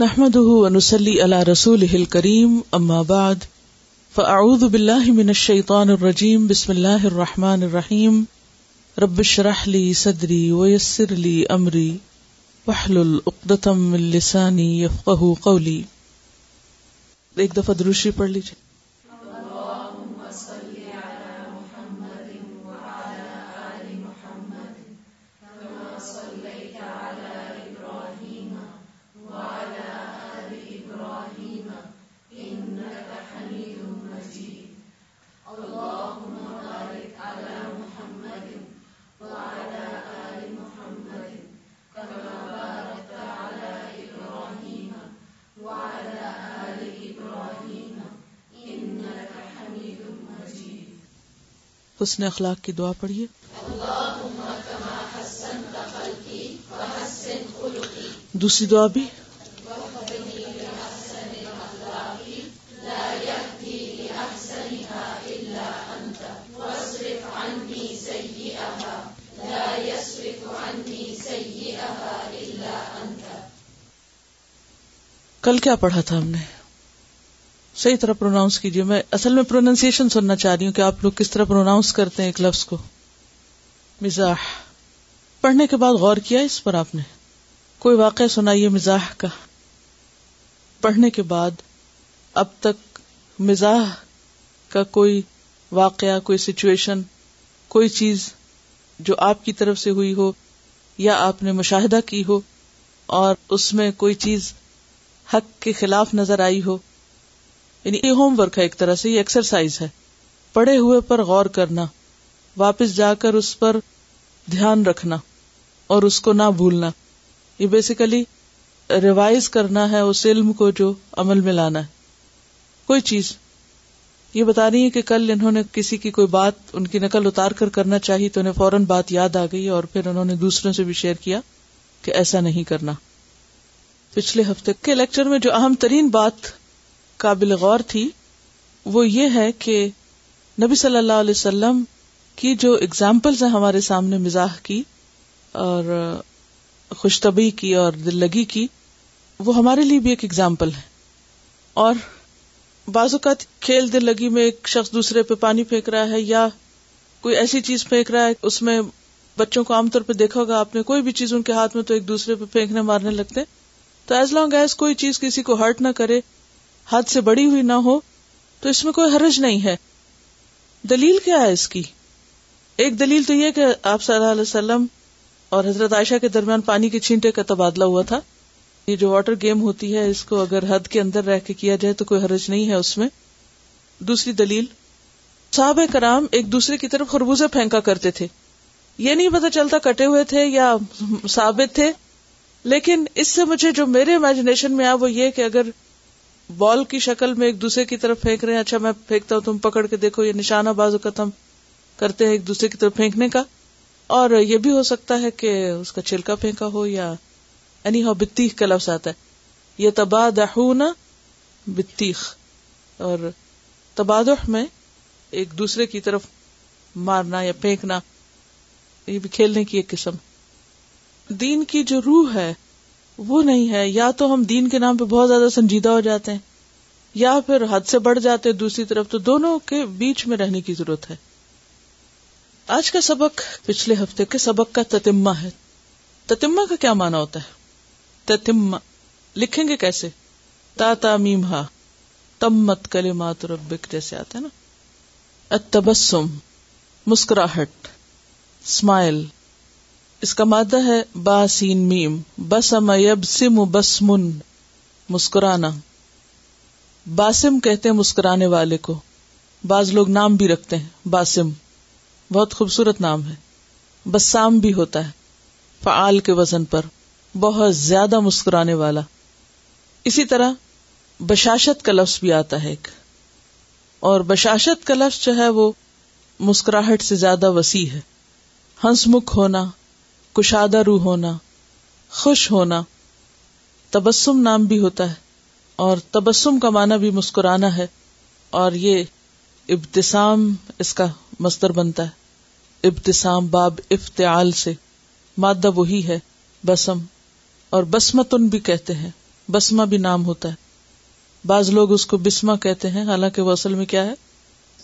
نحمد انسلی اللہ رسول ہل کریم ام آباد من بلاہشان الرجیم بسم اللہ الرحمٰن الرحیم ربش راہلی صدری ویسر امری اقدتم من السانی یفق قولی ایک دفعہ دروشی پڑھ دفعے حسن اخلاق کی دعا پڑھیے دوسری دعا بھی کل کیا پڑھا تھا ہم نے صحیح طرح پروناؤنس کیجیے میں اصل میں پروننسیشن سننا چاہ رہی ہوں کہ آپ لوگ کس طرح پروناؤنس کرتے ہیں ایک لفظ کو مزاح پڑھنے کے بعد غور کیا اس پر آپ نے کوئی واقعہ سنائیے مزاح کا پڑھنے کے بعد اب تک مزاح کا کوئی واقعہ کوئی سچویشن کوئی چیز جو آپ کی طرف سے ہوئی ہو یا آپ نے مشاہدہ کی ہو اور اس میں کوئی چیز حق کے خلاف نظر آئی ہو یعنی یہ ہوم ورک ہے ایک طرح سے یہ ایکسرسائز ہے پڑھے ہوئے پر غور کرنا واپس جا کر اس پر دھیان رکھنا اور اس کو نہ بھولنا یہ بیسیکلی ریوائز کرنا ہے اس علم کو جو عمل میں لانا ہے کوئی چیز یہ بتا رہی ہے کہ کل انہوں نے کسی کی کوئی بات ان کی نقل اتار کر کرنا چاہیے تو انہیں فوراً بات یاد آ گئی اور پھر انہوں نے دوسروں سے بھی شیئر کیا کہ ایسا نہیں کرنا پچھلے ہفتے کے لیکچر میں جو اہم ترین بات قابل غور تھی وہ یہ ہے کہ نبی صلی اللہ علیہ وسلم کی جو اگزامپلز ہیں ہمارے سامنے مزاح کی اور خوشتبی کی اور دل لگی کی وہ ہمارے لیے بھی ایک اگزامپل ہے اور بعض اوقات کھیل دل لگی میں ایک شخص دوسرے پہ پانی پھینک رہا ہے یا کوئی ایسی چیز پھینک رہا ہے اس میں بچوں کو عام طور پہ دیکھا ہوگا آپ نے کوئی بھی چیز ان کے ہاتھ میں تو ایک دوسرے پہ پھینکنے مارنے لگتے تو ایز لانگ ایز کوئی چیز کسی کو ہرٹ نہ کرے حد سے بڑی ہوئی نہ ہو تو اس میں کوئی حرج نہیں ہے دلیل کیا ہے اس کی ایک دلیل تو یہ کہ آپ صلی اللہ علیہ وسلم اور حضرت عائشہ کے درمیان پانی کے چھینٹے کا تبادلہ ہوا تھا یہ جو واٹر گیم ہوتی ہے اس کو اگر حد کے اندر رہ کے کیا جائے تو کوئی حرج نہیں ہے اس میں دوسری دلیل صاحب کرام ایک دوسرے کی طرف خربوزے پھینکا کرتے تھے یہ نہیں پتا چلتا کٹے ہوئے تھے یا ثابت تھے لیکن اس سے مجھے جو میرے امیجنیشن میں آیا وہ یہ کہ اگر بال کی شکل میں ایک دوسرے کی طرف پھینک رہے ہیں اچھا میں پھینکتا ہوں تم پکڑ کے دیکھو یہ نشانہ بازو ختم کرتے ہیں ایک دوسرے کی طرف پھینکنے کا اور یہ بھی ہو سکتا ہے کہ اس کا چھلکا پھینکا ہو یا بتیخ کا لفظ آتا ہے یہ تباد بتیخ اور تبادح میں ایک دوسرے کی طرف مارنا یا پھینکنا یہ بھی کھیلنے کی ایک قسم دین کی جو روح ہے وہ نہیں ہے یا تو ہم دین کے نام پہ بہت زیادہ سنجیدہ ہو جاتے ہیں یا پھر حد سے بڑھ جاتے ہیں دوسری طرف تو دونوں کے بیچ میں رہنے کی ضرورت ہے آج کا سبق پچھلے ہفتے کے سبق کا تتما ہے تتما کا کیا مانا ہوتا ہے تتما لکھیں گے کیسے تا تا ہا تمت کلمات بک جیسے آتے ہے نا تبسم مسکراہٹ اسمائل اس کا مادہ ہے با سین میم بسم یبسم سم بسمن مسکرانا باسم کہتے ہیں مسکرانے والے کو بعض لوگ نام بھی رکھتے ہیں باسم بہت خوبصورت نام ہے بسام بھی ہوتا ہے فعال کے وزن پر بہت زیادہ مسکرانے والا اسی طرح بشاشت کا لفظ بھی آتا ہے ایک اور بشاشت کا لفظ جو ہے وہ مسکراہٹ سے زیادہ وسیع ہے ہنس مکھ ہونا کشادہ رو ہونا خوش ہونا تبسم نام بھی ہوتا ہے اور تبسم کا معنی بھی مسکرانا ہے اور یہ ابتسام اس کا مستر بنتا ہے ابتسام باب افتعال سے مادہ وہی ہے بسم اور بسمتن بھی کہتے ہیں بسما بھی نام ہوتا ہے بعض لوگ اس کو بسما کہتے ہیں حالانکہ وہ اصل میں کیا ہے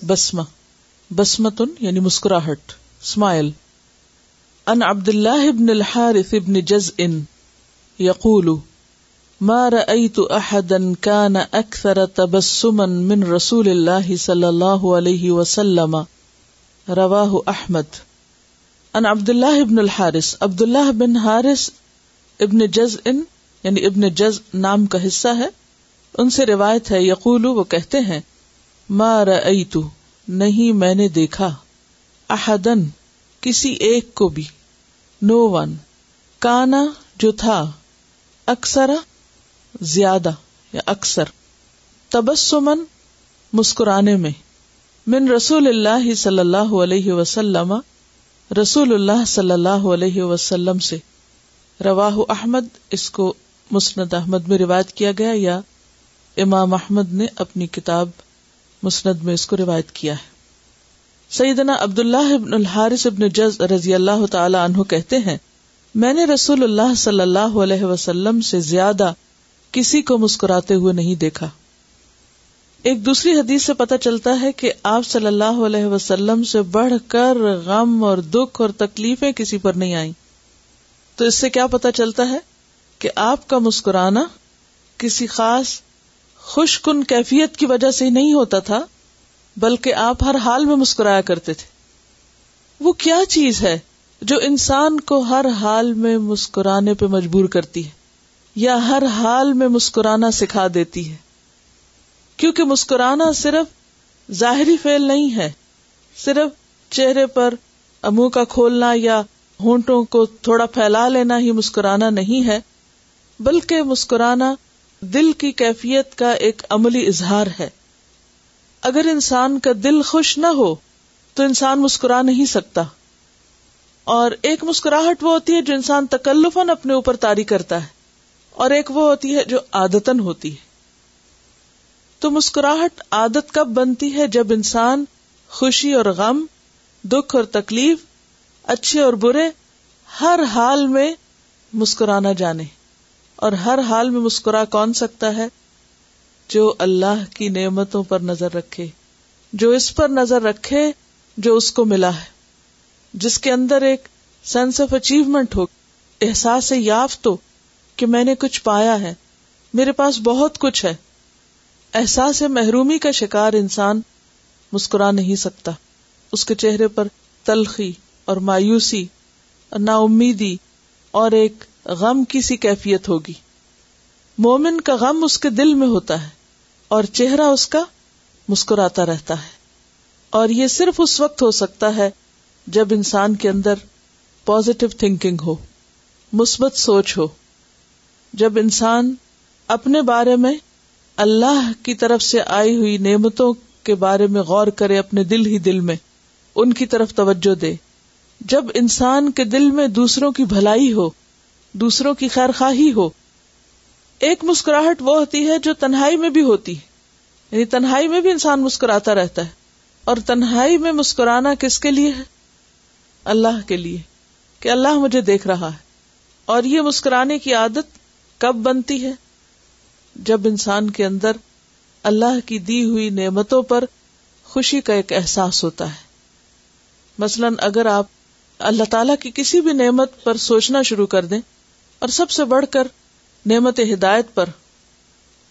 بسما بسمتن یعنی مسکراہٹ اسمائل ان عبد الله بن بن الحارث جزء يقول ما رأيت أحدا كان أكثر تبسما من رسول الله صلى الله عليه وسلم رواه أحمد ان عبد الله بن الحارث عبد الله بن حارث ابن جزء یعنی ابن جز نام کا حصہ ہے ان سے روایت ہے یقول وہ کہتے ہیں ما رأيت نہیں میں نے دیکھا احدن کسی ایک کو بھی نو ون کانا جو تھا اکثر زیادہ یا اکثر تبسمن مسکرانے میں من رسول اللہ صلی اللہ علیہ وسلم رسول اللہ صلی اللہ علیہ وسلم سے روا احمد اس کو مسند احمد میں روایت کیا گیا یا امام احمد نے اپنی کتاب مسند میں اس کو روایت کیا ہے سیدنا عبداللہ ابن ابن جز رضی اللہ تعالی عنہ کہتے ہیں میں نے رسول اللہ صلی اللہ علیہ وسلم سے زیادہ کسی کو مسکراتے ہوئے نہیں دیکھا ایک دوسری حدیث سے پتہ چلتا ہے کہ آپ صلی اللہ علیہ وسلم سے بڑھ کر غم اور دکھ اور تکلیفیں کسی پر نہیں آئیں تو اس سے کیا پتا چلتا ہے کہ آپ کا مسکرانا کسی خاص خوش کن کیفیت کی وجہ سے نہیں ہوتا تھا بلکہ آپ ہر حال میں مسکرایا کرتے تھے وہ کیا چیز ہے جو انسان کو ہر حال میں مسکرانے پہ مجبور کرتی ہے یا ہر حال میں مسکرانا سکھا دیتی ہے کیونکہ مسکرانا صرف ظاہری فیل نہیں ہے صرف چہرے پر امو کا کھولنا یا ہونٹوں کو تھوڑا پھیلا لینا ہی مسکرانا نہیں ہے بلکہ مسکرانا دل کی کیفیت کا ایک عملی اظہار ہے اگر انسان کا دل خوش نہ ہو تو انسان مسکرا نہیں سکتا اور ایک مسکراہٹ وہ ہوتی ہے جو انسان تکلفن اپنے اوپر تاری کرتا ہے اور ایک وہ ہوتی ہے جو آدتن ہوتی ہے تو مسکراہٹ عادت کب بنتی ہے جب انسان خوشی اور غم دکھ اور تکلیف اچھے اور برے ہر حال میں مسکرانا جانے اور ہر حال میں مسکرا کون سکتا ہے جو اللہ کی نعمتوں پر نظر رکھے جو اس پر نظر رکھے جو اس کو ملا ہے جس کے اندر ایک سینس آف اچیومنٹ ہو احساس یافت ہو کہ میں نے کچھ پایا ہے میرے پاس بہت کچھ ہے احساس محرومی کا شکار انسان مسکرا نہیں سکتا اس کے چہرے پر تلخی اور مایوسی اور نا امیدی اور ایک غم کی سی کیفیت ہوگی مومن کا غم اس کے دل میں ہوتا ہے اور چہرہ اس کا مسکراتا رہتا ہے اور یہ صرف اس وقت ہو سکتا ہے جب انسان کے اندر پازیٹو تھنکنگ ہو مثبت سوچ ہو جب انسان اپنے بارے میں اللہ کی طرف سے آئی ہوئی نعمتوں کے بارے میں غور کرے اپنے دل ہی دل میں ان کی طرف توجہ دے جب انسان کے دل میں دوسروں کی بھلائی ہو دوسروں کی خیر خواہی ہو ایک مسکراہٹ وہ ہوتی ہے جو تنہائی میں بھی ہوتی ہے یعنی تنہائی میں بھی انسان مسکراتا رہتا ہے اور تنہائی میں مسکرانا کس کے لیے ہے اللہ کے لیے کہ اللہ مجھے دیکھ رہا ہے اور یہ مسکرانے کی عادت کب بنتی ہے جب انسان کے اندر اللہ کی دی ہوئی نعمتوں پر خوشی کا ایک احساس ہوتا ہے مثلا اگر آپ اللہ تعالی کی کسی بھی نعمت پر سوچنا شروع کر دیں اور سب سے بڑھ کر نعمت ہدایت پر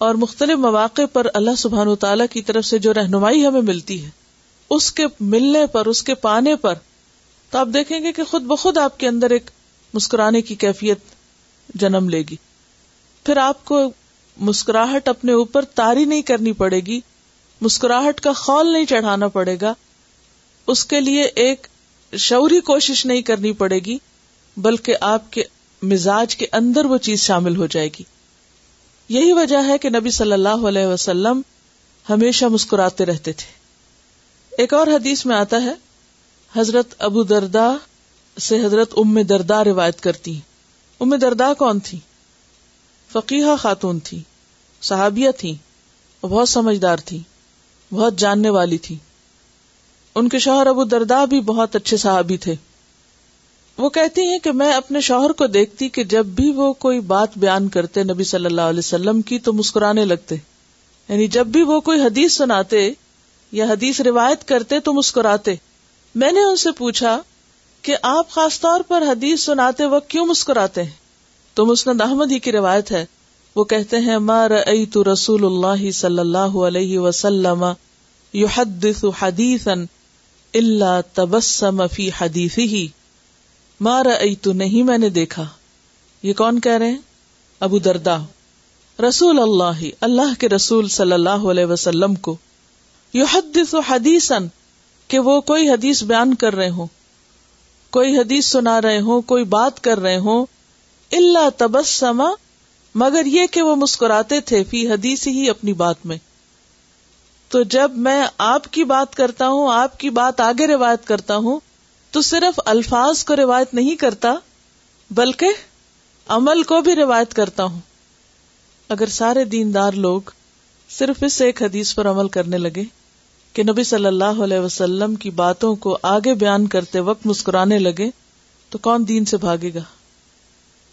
اور مختلف مواقع پر اللہ سبحان تعالیٰ کی طرف سے جو رہنمائی ہمیں ملتی ہے اس اس کے کے کے ملنے پر پر پانے تو آپ آپ دیکھیں گے کہ خود بخود اندر ایک مسکرانے کی کیفیت جنم لے گی پھر آپ کو مسکراہٹ اپنے اوپر تاری نہیں کرنی پڑے گی مسکراہٹ کا خول نہیں چڑھانا پڑے گا اس کے لیے ایک شوری کوشش نہیں کرنی پڑے گی بلکہ آپ کے مزاج کے اندر وہ چیز شامل ہو جائے گی یہی وجہ ہے کہ نبی صلی اللہ علیہ وسلم ہمیشہ مسکراتے رہتے تھے ایک اور حدیث میں آتا ہے حضرت ابو دردا سے حضرت ام دردا روایت کرتی ہیں ام دردا کون تھی فقیہ خاتون تھی صحابیہ اور بہت سمجھدار تھی بہت جاننے والی تھی ان کے شوہر ابو دردا بھی بہت اچھے صحابی تھے وہ کہتی ہیں کہ میں اپنے شوہر کو دیکھتی کہ جب بھی وہ کوئی بات بیان کرتے نبی صلی اللہ علیہ وسلم کی تو مسکرانے لگتے یعنی جب بھی وہ کوئی حدیث سناتے یا حدیث روایت کرتے تو مسکراتے میں نے ان سے پوچھا کہ آپ خاص طور پر حدیث سناتے وقت کیوں مسکراتے ہیں تو مسند احمد ہی کی روایت ہے وہ کہتے ہیں مار تو رسول اللہ صلی اللہ علیہ وسلم اللہ تبسم حدیث ہی مارا ائی تو نہیں میں نے دیکھا یہ کون کہہ رہے ہیں ابو دردا رسول اللہ اللہ کے رسول صلی اللہ علیہ وسلم کو یو حدیث و حدیث کہ وہ کوئی حدیث بیان کر رہے ہوں کوئی حدیث سنا رہے ہوں کوئی بات کر رہے ہوں اللہ تبسما مگر یہ کہ وہ مسکراتے تھے فی حدیث ہی اپنی بات میں تو جب میں آپ کی بات کرتا ہوں آپ کی بات آگے روایت کرتا ہوں تو صرف الفاظ کو روایت نہیں کرتا بلکہ عمل کو بھی روایت کرتا ہوں اگر سارے دیندار لوگ صرف اس ایک حدیث پر عمل کرنے لگے کہ نبی صلی اللہ علیہ وسلم کی باتوں کو آگے بیان کرتے وقت مسکرانے لگے تو کون دین سے بھاگے گا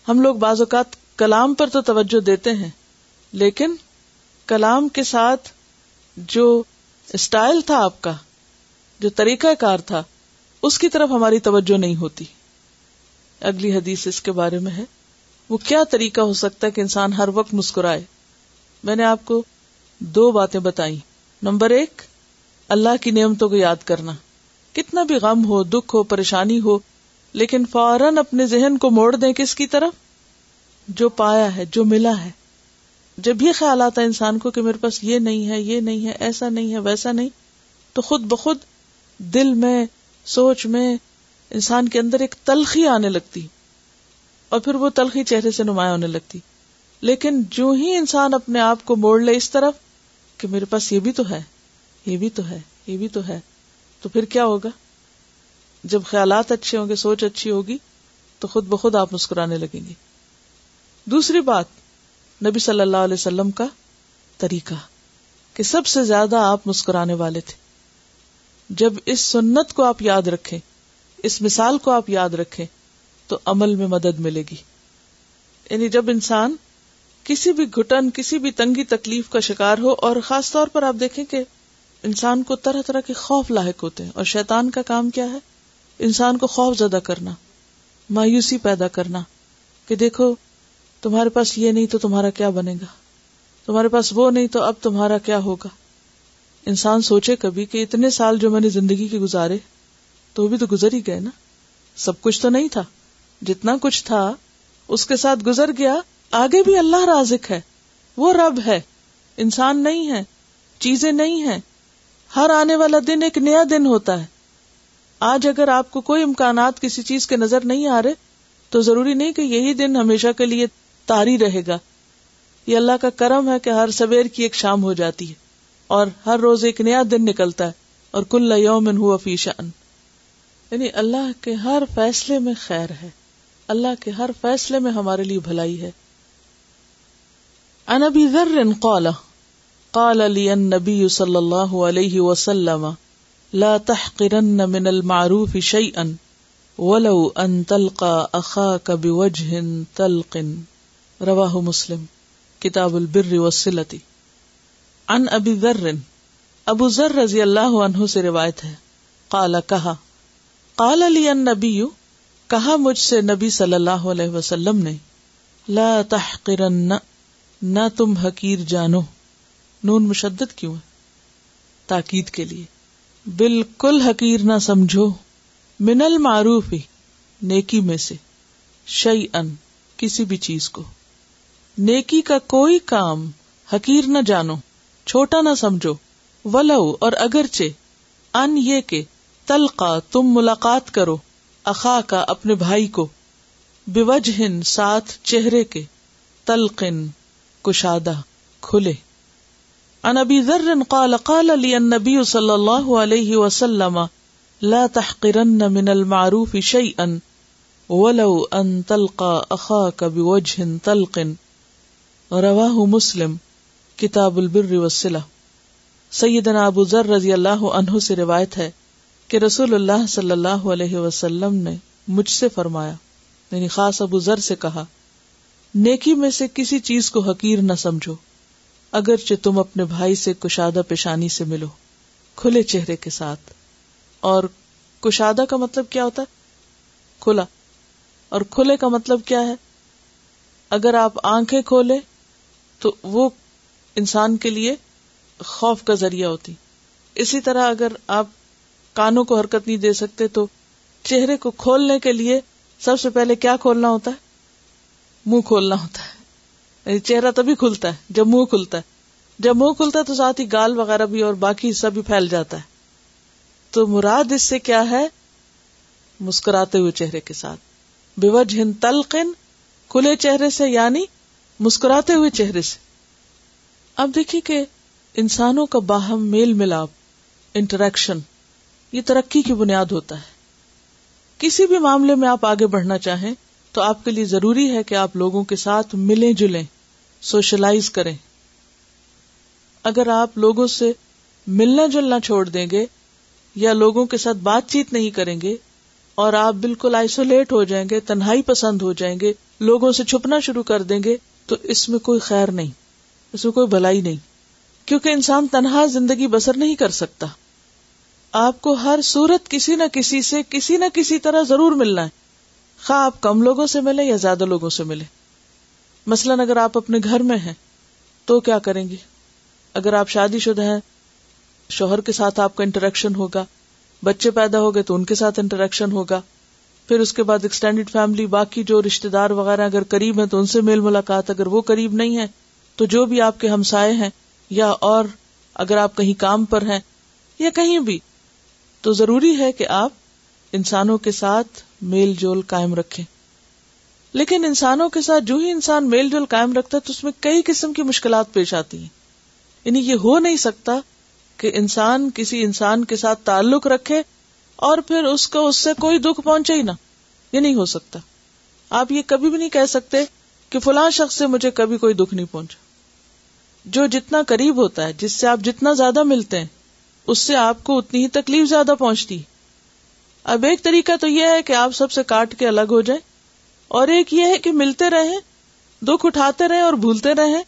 ہم لوگ بعض اوقات کلام پر تو توجہ دیتے ہیں لیکن کلام کے ساتھ جو اسٹائل تھا آپ کا جو طریقہ کار تھا اس کی طرف ہماری توجہ نہیں ہوتی اگلی حدیث اس کے بارے میں ہے وہ کیا طریقہ ہو سکتا ہے کہ انسان ہر وقت مسکرائے میں نے آپ کو دو باتیں بتائی نمبر ایک اللہ کی نعمتوں کو یاد کرنا کتنا بھی غم ہو دکھ ہو پریشانی ہو لیکن فوراً اپنے ذہن کو موڑ دیں کس کی طرف جو پایا ہے جو ملا ہے جب یہ خیال آتا ہے انسان کو کہ میرے پاس یہ نہیں ہے یہ نہیں ہے ایسا نہیں ہے ویسا نہیں تو خود بخود دل میں سوچ میں انسان کے اندر ایک تلخی آنے لگتی اور پھر وہ تلخی چہرے سے نمایاں ہونے لگتی لیکن جو ہی انسان اپنے آپ کو موڑ لے اس طرف کہ میرے پاس یہ بھی تو ہے یہ بھی تو ہے یہ بھی تو ہے تو پھر کیا ہوگا جب خیالات اچھے ہوں گے سوچ اچھی ہوگی تو خود بخود آپ مسکرانے لگیں گے دوسری بات نبی صلی اللہ علیہ وسلم کا طریقہ کہ سب سے زیادہ آپ مسکرانے والے تھے جب اس سنت کو آپ یاد رکھے اس مثال کو آپ یاد رکھے تو عمل میں مدد ملے گی یعنی جب انسان کسی بھی گٹن کسی بھی تنگی تکلیف کا شکار ہو اور خاص طور پر آپ دیکھیں کہ انسان کو طرح طرح کے خوف لاحق ہوتے ہیں اور شیطان کا کام کیا ہے انسان کو خوف زدہ کرنا مایوسی پیدا کرنا کہ دیکھو تمہارے پاس یہ نہیں تو تمہارا کیا بنے گا تمہارے پاس وہ نہیں تو اب تمہارا کیا ہوگا انسان سوچے کبھی کہ اتنے سال جو میں نے زندگی کے گزارے تو وہ بھی تو گزر ہی گئے نا سب کچھ تو نہیں تھا جتنا کچھ تھا اس کے ساتھ گزر گیا آگے بھی اللہ رازق ہے وہ رب ہے انسان نہیں ہے چیزیں نہیں ہے ہر آنے والا دن ایک نیا دن ہوتا ہے آج اگر آپ کو کوئی امکانات کسی چیز کے نظر نہیں آ رہے تو ضروری نہیں کہ یہی دن ہمیشہ کے لیے تاری رہے گا یہ اللہ کا کرم ہے کہ ہر سویر کی ایک شام ہو جاتی ہے اور ہر روز ایک نیا دن نکلتا ہے اور کل ہوا فی شان یعنی اللہ کے ہر فیصلے میں خیر ہے اللہ کے ہر فیصلے میں ہمارے لیے بھلائی ہے ان ابی ذر قال قال لي النبي صلى الله عليه وسلم لا تحقرن من المعروف شيئا ولو تلقى اخاك بوجه تلق رواه مسلم کتاب البر البرتی ان ابی ذر ابو ذر رضی اللہ عنہ سے روایت ہے قال کہا قال علی ان کہا مجھ سے نبی صلی اللہ علیہ وسلم نے لا تحقرن نہ تم حقیر جانو نون مشدد کیوں ہے تاکید کے لیے بالکل حقیر نہ سمجھو من المعروف ہی نیکی میں سے شعی ان کسی بھی چیز کو نیکی کا کوئی کام حقیر نہ جانو چھوٹا نہ سمجھو ولو اور اگرچہ ان یہ کہ تلقا تم ملاقات کرو اخا کا اپنے بھائی کو بوجھ ساتھ چہرے کے تلقن کشادہ کھلے ان ابی ذر قال قال لی النبی صلی اللہ علیہ وسلم لا تحقرن من المعروف شیئا ولو ان تلقا اخاك بوجه تلقن رواه مسلم کتاب البر وسلح سیدنا ابو ذر رضی اللہ عنہ سے روایت ہے کہ رسول اللہ صلی اللہ علیہ وسلم نے مجھ سے فرمایا یعنی خاص ابو ذر سے کہا نیکی میں سے کسی چیز کو حقیر نہ سمجھو اگرچہ تم اپنے بھائی سے کشادہ پیشانی سے ملو کھلے چہرے کے ساتھ اور کشادہ کا مطلب کیا ہوتا ہے کھلا اور کھلے کا مطلب کیا ہے اگر آپ آنکھیں کھولے تو وہ انسان کے لیے خوف کا ذریعہ ہوتی اسی طرح اگر آپ کانوں کو حرکت نہیں دے سکتے تو چہرے کو کھولنے کے لیے سب سے پہلے کیا کھولنا ہوتا ہے منہ کھولنا ہوتا ہے یعنی چہرہ تبھی کھلتا ہے جب منہ کھلتا ہے جب منہ کھلتا ہے تو ساتھ ہی گال وغیرہ بھی اور باقی حصہ بھی پھیل جاتا ہے تو مراد اس سے کیا ہے مسکراتے ہوئے چہرے کے ساتھ بے وجہ تلقن کھلے چہرے سے یعنی مسکراتے ہوئے چہرے سے اب دیکھیے کہ انسانوں کا باہم میل ملاپ انٹریکشن یہ ترقی کی بنیاد ہوتا ہے کسی بھی معاملے میں آپ آگے بڑھنا چاہیں تو آپ کے لیے ضروری ہے کہ آپ لوگوں کے ساتھ ملیں جلیں سوشلائز کریں اگر آپ لوگوں سے ملنا جلنا چھوڑ دیں گے یا لوگوں کے ساتھ بات چیت نہیں کریں گے اور آپ بالکل آئسولیٹ ہو جائیں گے تنہائی پسند ہو جائیں گے لوگوں سے چھپنا شروع کر دیں گے تو اس میں کوئی خیر نہیں اس کوئی بھلائی نہیں کیونکہ انسان تنہا زندگی بسر نہیں کر سکتا آپ کو ہر صورت کسی نہ کسی سے کسی نہ کسی طرح ضرور ملنا ہے خواہ آپ کم لوگوں سے ملے یا زیادہ لوگوں سے ملے مثلاً اگر آپ اپنے گھر میں ہیں تو کیا کریں گے اگر آپ شادی شدہ ہیں شوہر کے ساتھ آپ کا انٹریکشن ہوگا بچے پیدا ہو گئے تو ان کے ساتھ انٹریکشن ہوگا پھر اس کے بعد ایکسٹینڈیڈ فیملی باقی جو رشتے دار وغیرہ اگر قریب ہیں تو ان سے میل ملاقات اگر وہ قریب نہیں ہے تو جو بھی آپ کے ہمسائے ہیں یا اور اگر آپ کہیں کام پر ہیں یا کہیں بھی تو ضروری ہے کہ آپ انسانوں کے ساتھ میل جول قائم رکھیں لیکن انسانوں کے ساتھ جو ہی انسان میل جول قائم رکھتا ہے تو اس میں کئی قسم کی مشکلات پیش آتی ہیں یعنی یہ ہو نہیں سکتا کہ انسان کسی انسان کے ساتھ تعلق رکھے اور پھر اس کو اس سے کوئی دکھ پہنچے ہی نہ یہ نہیں ہو سکتا آپ یہ کبھی بھی نہیں کہہ سکتے کہ فلاں شخص سے مجھے کبھی کوئی دکھ نہیں پہنچا جو جتنا قریب ہوتا ہے جس سے آپ جتنا زیادہ ملتے ہیں اس سے آپ کو اتنی ہی تکلیف زیادہ پہنچتی اب ایک طریقہ تو یہ ہے کہ آپ سب سے کاٹ کے الگ ہو جائیں اور ایک یہ ہے کہ ملتے رہیں دکھ اٹھاتے رہیں اور بھولتے رہیں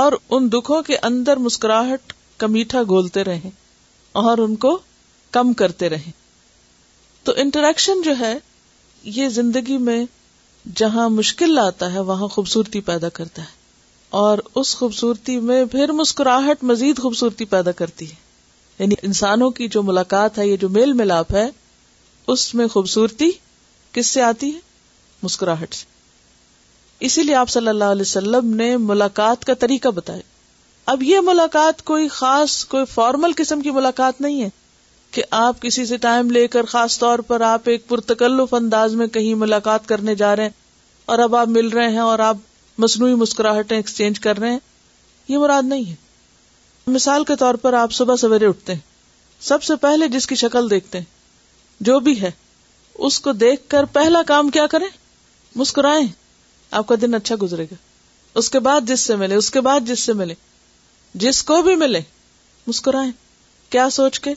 اور ان دکھوں کے اندر مسکراہٹ کا میٹھا گولتے رہیں اور ان کو کم کرتے رہیں تو انٹریکشن جو ہے یہ زندگی میں جہاں مشکل آتا ہے وہاں خوبصورتی پیدا کرتا ہے اور اس خوبصورتی میں پھر مسکراہٹ مزید خوبصورتی پیدا کرتی ہے یعنی انسانوں کی جو ملاقات ہے یہ جو میل ملاپ ہے اس میں خوبصورتی کس سے آتی ہے مسکراہٹ سے اسی لیے آپ صلی اللہ علیہ وسلم نے ملاقات کا طریقہ بتایا اب یہ ملاقات کوئی خاص کوئی فارمل قسم کی ملاقات نہیں ہے کہ آپ کسی سے ٹائم لے کر خاص طور پر آپ ایک پرتکلف انداز میں کہیں ملاقات کرنے جا رہے ہیں اور اب آپ مل رہے ہیں اور آپ مصنوعی مسکراہٹیں ایکسچینج کر رہے ہیں یہ مراد نہیں ہے مثال کے طور پر آپ صبح سویرے اٹھتے ہیں سب سے پہلے جس کی شکل دیکھتے ہیں جو بھی ہے اس کو دیکھ کر پہلا کام کیا کریں مسکرائیں آپ کا دن اچھا گزرے گا اس کے بعد جس سے ملے اس کے بعد جس سے ملے جس کو بھی ملے مسکرائیں کیا سوچ کے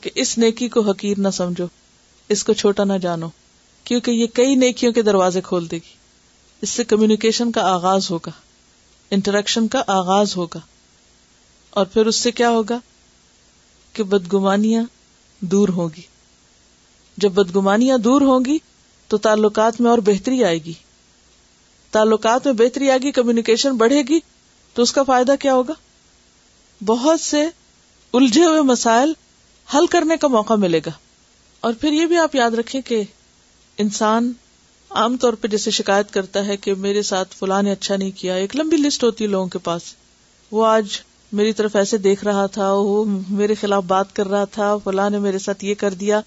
کہ اس نیکی کو حقیر نہ سمجھو اس کو چھوٹا نہ جانو کیونکہ یہ کئی نیکیوں کے دروازے کھول دے گی اس سے کمیونیکیشن کا آغاز ہوگا انٹریکشن کا آغاز ہوگا اور پھر اس سے کیا ہوگا کہ بدگمانیاں دور ہوگی جب بدگمانیاں دور ہوں گی تو تعلقات میں اور بہتری آئے گی تعلقات میں بہتری آئے گی کمیونیکیشن بڑھے گی تو اس کا فائدہ کیا ہوگا بہت سے الجھے ہوئے مسائل حل کرنے کا موقع ملے گا اور پھر یہ بھی آپ یاد رکھیں کہ انسان عام طور پہ جیسے شکایت کرتا ہے کہ میرے ساتھ فلاں نے اچھا نہیں کیا ایک لمبی لسٹ ہوتی ہے لوگوں کے پاس وہ آج میری طرف ایسے دیکھ رہا تھا وہ میرے خلاف بات کر رہا تھا فلاں نے میرے ساتھ یہ کر دیا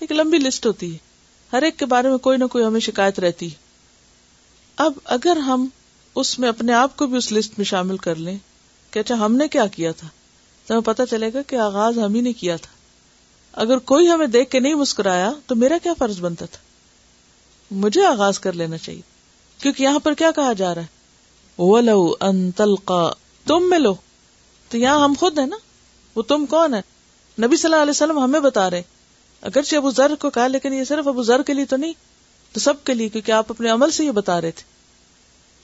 ایک لمبی لسٹ ہوتی ہے ہر ایک کے بارے میں کوئی نہ کوئی ہمیں شکایت رہتی اب اگر ہم اس میں اپنے آپ کو بھی اس لسٹ میں شامل کر لیں کہ اچھا ہم نے کیا کیا تھا تو ہمیں پتا چلے گا کہ آغاز ہم ہی نے کیا تھا اگر کوئی ہمیں دیکھ کے نہیں مسکرایا تو میرا کیا فرض بنتا تھا مجھے آغاز کر لینا چاہیے کیونکہ یہاں پر کیا کہا جا رہا ہے تم ملو تو یہاں ہم خود ہیں نا وہ تم کون ہے نبی صلی اللہ علیہ وسلم ہمیں بتا رہے اگرچہ ابو ذر کو کہا لیکن یہ صرف ابو ذر کے لیے تو سب کے لیے کیونکہ آپ اپنے عمل سے یہ بتا رہے تھے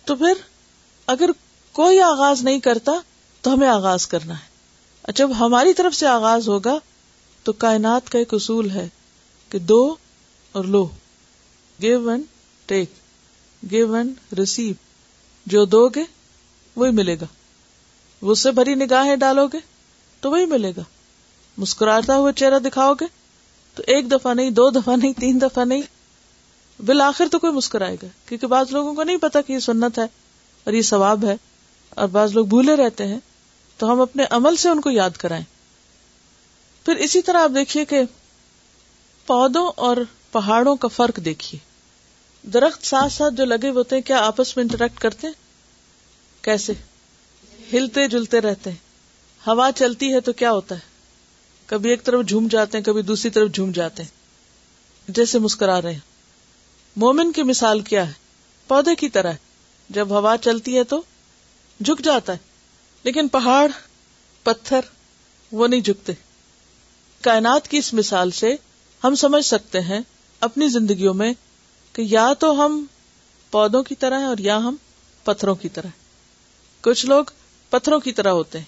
تو پھر اگر کوئی آغاز نہیں کرتا تو ہمیں آغاز کرنا ہے جب اچھا، ہماری طرف سے آغاز ہوگا تو کائنات کا ایک اصول ہے کہ دو اور لو give one take give one receive جو دو گے وہی ملے گا اس سے بھری نگاہیں ڈالو گے تو وہی ملے گا مسکراتا ہوا چہرہ دکھاؤ گے تو ایک دفعہ نہیں دو دفعہ نہیں تین دفعہ نہیں بالآخر تو کوئی مسکرائے گا کیونکہ بعض لوگوں کو نہیں پتا کہ یہ سنت ہے اور یہ ثواب ہے اور بعض لوگ بھولے رہتے ہیں تو ہم اپنے عمل سے ان کو یاد کرائیں پھر اسی طرح آپ دیکھیے کہ پودوں اور پہاڑوں کا فرق دیکھیے درخت ساتھ ساتھ جو لگے ہوتے ہیں کیا آپس میں انٹریکٹ کرتے ہیں کیسے ہلتے جلتے رہتے ہیں ہوا چلتی ہے تو کیا ہوتا ہے کبھی ایک طرف جھوم جاتے ہیں کبھی دوسری طرف جھوم جاتے ہیں جیسے مسکرا رہے ہیں مومن کی مثال کیا ہے پودے کی طرح جب ہوا چلتی ہے تو جھک جاتا ہے لیکن پہاڑ پتھر وہ نہیں جھکتے کائنات کی اس مثال سے ہم سمجھ سکتے ہیں اپنی زندگیوں میں کہ یا تو ہم پودوں کی طرح ہیں اور یا ہم پتھروں کی طرح کچھ لوگ پتھروں کی طرح ہوتے ہیں